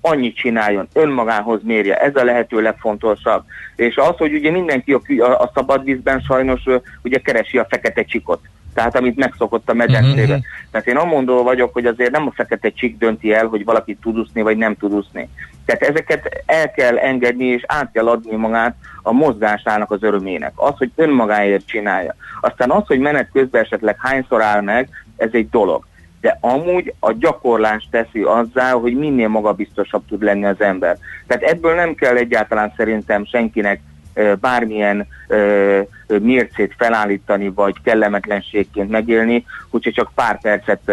annyit csináljon, önmagához mérje, ez a lehető legfontosabb. És az, hogy ugye mindenki a, a szabadvízben sajnos ugye keresi a fekete csikot tehát amit megszokott a medencébe. Uh-huh. Tehát én amondó vagyok, hogy azért nem a fekete csik dönti el, hogy valaki tud úszni, vagy nem tud úszni. Tehát ezeket el kell engedni, és át kell adni magát a mozgásának az örömének. Az, hogy önmagáért csinálja. Aztán az, hogy menet közben esetleg hányszor áll meg, ez egy dolog. De amúgy a gyakorlás teszi azzá, hogy minél magabiztosabb tud lenni az ember. Tehát ebből nem kell egyáltalán szerintem senkinek bármilyen mércét felállítani, vagy kellemetlenségként megélni, hogyha csak pár percet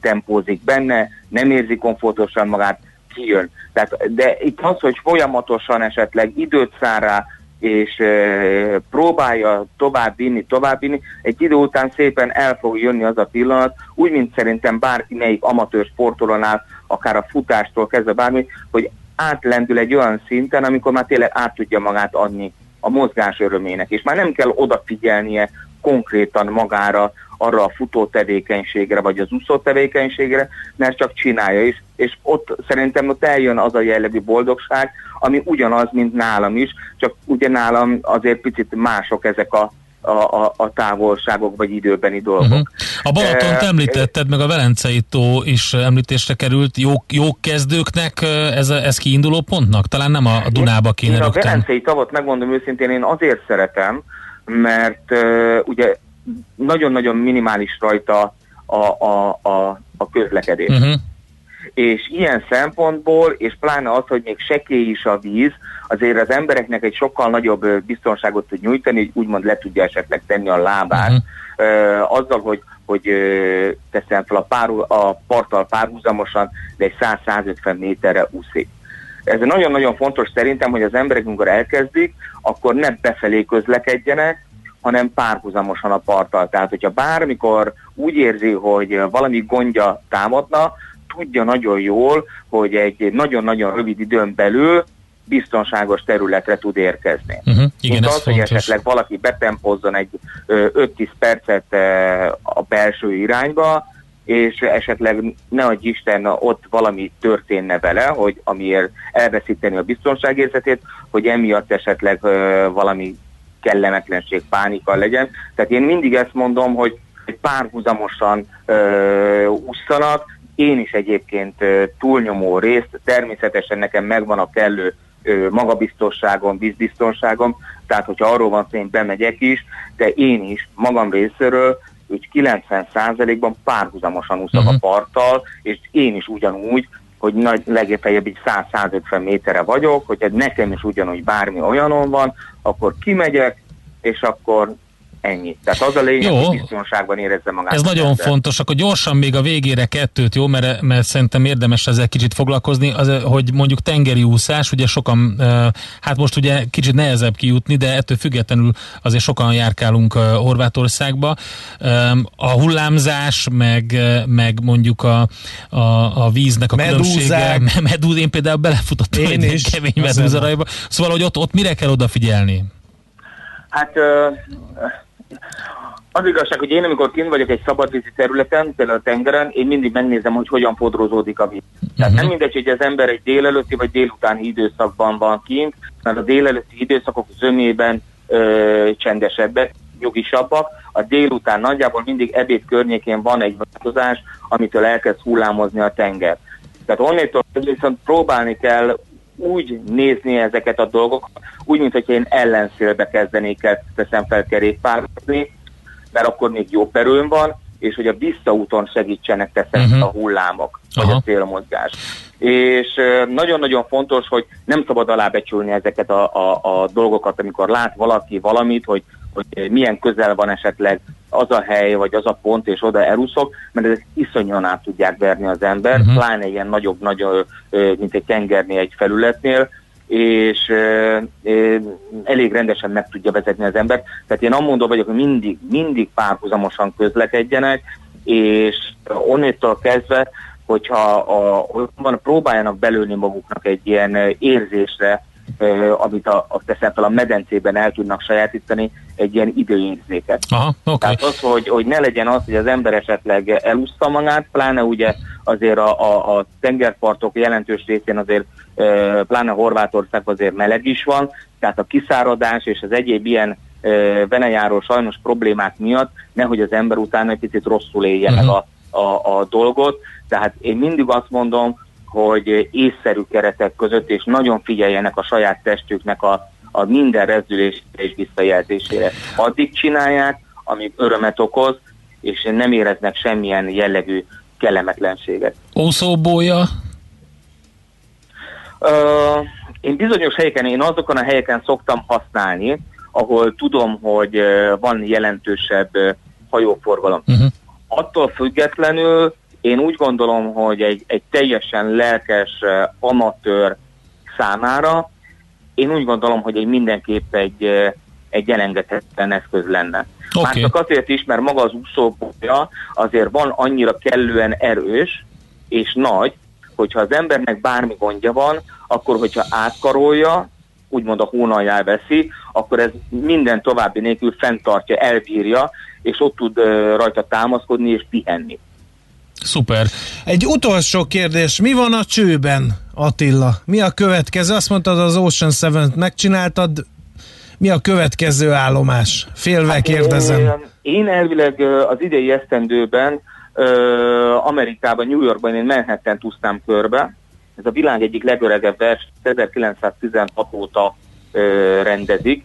tempózik benne, nem érzi komfortosan magát, kijön. Tehát, de itt az, hogy folyamatosan esetleg időt szár rá, és e, próbálja tovább vinni, tovább vinni, egy idő után szépen el fog jönni az a pillanat, úgy, mint szerintem bárki melyik amatőr sportolónál, akár a futástól kezdve bármi, hogy átlendül egy olyan szinten, amikor már tényleg át tudja magát adni a mozgás örömének, és már nem kell odafigyelnie konkrétan magára, arra a futó tevékenységre, vagy az úszó tevékenységre, mert csak csinálja is, és ott szerintem ott eljön az a jellegű boldogság, ami ugyanaz, mint nálam is, csak ugye nálam azért picit mások ezek a a, a, a távolságok vagy időbeni dolgok. Uh-huh. A Balatont e, említetted, meg a Velencei tó is említésre került. Jó, jó kezdőknek ez, ez kiinduló pontnak? Talán nem a Dunába kéne én, én a Velencei tavot megmondom őszintén, én azért szeretem, mert uh, ugye nagyon-nagyon minimális rajta a, a, a, a közlekedés. Uh-huh és ilyen szempontból, és pláne az, hogy még sekély is a víz, azért az embereknek egy sokkal nagyobb biztonságot tud nyújtani, hogy úgymond le tudja esetleg tenni a lábát, uh-huh. azzal, hogy hogy teszem fel a, pár, a parttal párhuzamosan, de egy 100-150 méterre úszik. Ez nagyon-nagyon fontos szerintem, hogy az emberek, amikor elkezdik, akkor ne befelé közlekedjenek, hanem párhuzamosan a parttal. Tehát, hogyha bármikor úgy érzi, hogy valami gondja támadna, tudja nagyon jól, hogy egy nagyon-nagyon rövid időn belül biztonságos területre tud érkezni. Uh-huh, igen, Mint az, az, hogy esetleg valaki betempozzon egy 5-10 percet a belső irányba, és esetleg ne adj Isten, ott valami történne vele, hogy amiért elveszíteni a biztonságérzetét, hogy emiatt esetleg valami kellemetlenség, pánika legyen. Tehát én mindig ezt mondom, hogy párhuzamosan ússzanak, én is egyébként túlnyomó részt, természetesen nekem megvan a kellő magabiztosságom, vízbiztonságom, tehát hogyha arról van szó, én bemegyek is, de én is magam részéről úgy 90%-ban párhuzamosan úszok uh-huh. a mhm. parttal, és én is ugyanúgy, hogy nagy, legfeljebb így 100-150 méterre vagyok, hogy nekem is ugyanúgy bármi olyanon van, akkor kimegyek, és akkor ennyi. Tehát az a lényeg, jó. hogy biztonságban érezze magát. Ez nagyon ember. fontos, akkor gyorsan még a végére kettőt, jó, mert, mert szerintem érdemes ezzel kicsit foglalkozni, az, hogy mondjuk tengeri úszás, ugye sokan, hát most ugye kicsit nehezebb kijutni, de ettől függetlenül azért sokan járkálunk Horvátországba. A hullámzás, meg, meg mondjuk a, a, a víznek a Medúzák. különbsége. Medúz, én például belefutottam én egy is. kemény medúzarajba. Szóval, hogy ott, ott mire kell odafigyelni? Hát az igazság, hogy én amikor kint vagyok egy szabadvízi területen, például a tengeren, én mindig megnézem, hogy hogyan fodrózódik a víz. Uh-huh. Tehát mhm. nem mindegy, hogy az ember egy délelőtti vagy délutáni időszakban van kint, mert a délelőtti időszakok zömében ö, csendesebbek, nyugisabbak. A délután nagyjából mindig ebéd környékén van egy változás, amitől elkezd hullámozni a tenger. Tehát onnétól viszont próbálni kell úgy nézni ezeket a dolgokat, úgy, mint hogy én ellenszélbe kezdenék el, teszem fel kerékpározni, mert akkor még jó perőn van, és hogy a visszaúton segítsenek teszem uh-huh. a hullámok, vagy Aha. a célmozgás. És nagyon-nagyon fontos, hogy nem szabad alábecsülni ezeket a, a, a dolgokat, amikor lát valaki valamit, hogy, hogy milyen közel van esetleg az a hely, vagy az a pont, és oda elúszok, mert ezek iszonyan át tudják verni az ember, uh-huh. pláne ilyen nagyobb, nagyon, mint egy tengernél egy felületnél, és elég rendesen meg tudja vezetni az ember. Tehát én amondó vagyok, hogy mindig, mindig párhuzamosan közlekedjenek, és onnétől kezdve, hogyha a, van, próbáljanak belőni maguknak egy ilyen érzésre, amit a, a teszem fel a medencében el tudnak sajátítani, egy ilyen időérzéket. Aha, okay. Tehát az, hogy, hogy ne legyen az, hogy az ember esetleg elúszta magát, pláne ugye azért a, a, a tengerpartok jelentős részén azért pláne Horvátország azért meleg is van, tehát a kiszáradás és az egyéb ilyen venejáró sajnos problémák miatt nehogy az ember utána egy picit rosszul élje uh-huh. meg a, a, a dolgot. Tehát én mindig azt mondom, hogy észszerű keretek között, és nagyon figyeljenek a saját testüknek a, a minden rezdülés és visszajelzésére. Addig csinálják, amíg örömet okoz, és nem éreznek semmilyen jellegű kellemetlenséget. Ószóbója? Uh, én bizonyos helyeken, én azokon a helyeken szoktam használni, ahol tudom, hogy van jelentősebb hajóforgalom. Uh-huh. Attól függetlenül én úgy gondolom, hogy egy, egy teljesen lelkes amatőr számára én úgy gondolom, hogy egy mindenképp egy, egy elengedhetetlen eszköz lenne. Okay. Már csak azért is, mert maga az úszópolya azért van annyira kellően erős és nagy, hogyha az embernek bármi gondja van, akkor hogyha átkarolja, úgymond a hónaljá veszi, akkor ez minden további nélkül fenntartja, elbírja, és ott tud rajta támaszkodni és pihenni. Szuper. Egy utolsó kérdés, mi van a csőben, Attila? Mi a következő? Azt mondtad, az Ocean 7-t megcsináltad, mi a következő állomás? Félve hát kérdezem. Én, én elvileg az idei esztendőben Amerikában, New Yorkban én Manhattan úsztam körbe. Ez a világ egyik legöregebb vers, 1916 óta rendezik,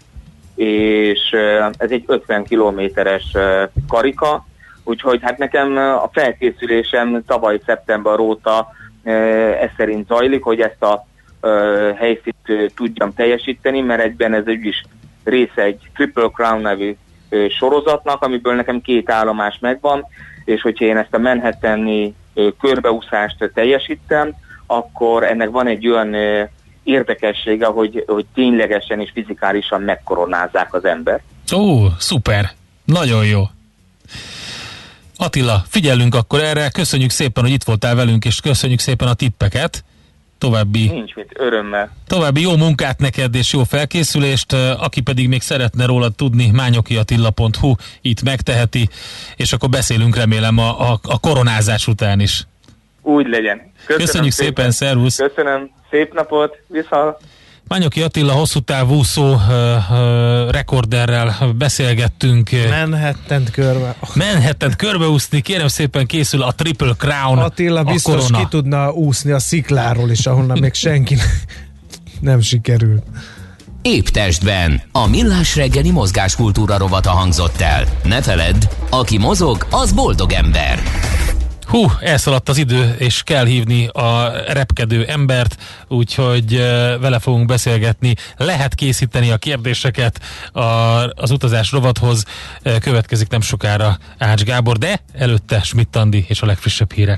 és ez egy 50 kilométeres karika, Úgyhogy hát nekem a felkészülésem tavaly szeptember óta ez szerint zajlik, hogy ezt a helyszínt tudjam teljesíteni, mert egyben ez egy is része egy Triple Crown nevű sorozatnak, amiből nekem két állomás megvan, és hogyha én ezt a Manhattani körbeúszást teljesítem, akkor ennek van egy olyan érdekessége, hogy, hogy ténylegesen és fizikálisan megkoronázzák az ember. Ó, szuper. Nagyon jó. Attila, figyelünk akkor erre, köszönjük szépen, hogy itt voltál velünk, és köszönjük szépen a tippeket. További, Nincs mit, örömmel. további jó munkát neked, és jó felkészülést. Aki pedig még szeretne rólad tudni, mányokiatilla.hu, itt megteheti, és akkor beszélünk remélem a, a, a koronázás után is. Úgy legyen. Köszönöm Köszönjük szépen, szépen szervusz! Köszönöm, szép napot, viszal! Mányoki Attila hosszú távú úszó uh, uh, rekorderrel beszélgettünk. Manhattan körbe. Manhattan körbeúszni, kérem szépen készül a Triple Crown. Attila biztos ki tudna úszni a szikláról is, ahonnan még senki nem sikerült. Épp testben. A millás reggeli mozgáskultúra rovata hangzott el. Ne feledd, aki mozog, az boldog ember. Hú, elszaladt az idő, és kell hívni a repkedő embert, úgyhogy vele fogunk beszélgetni. Lehet készíteni a kérdéseket a, az utazás rovathoz. Következik nem sokára Ács Gábor, de előtte Schmidt Andi és a legfrissebb hírek.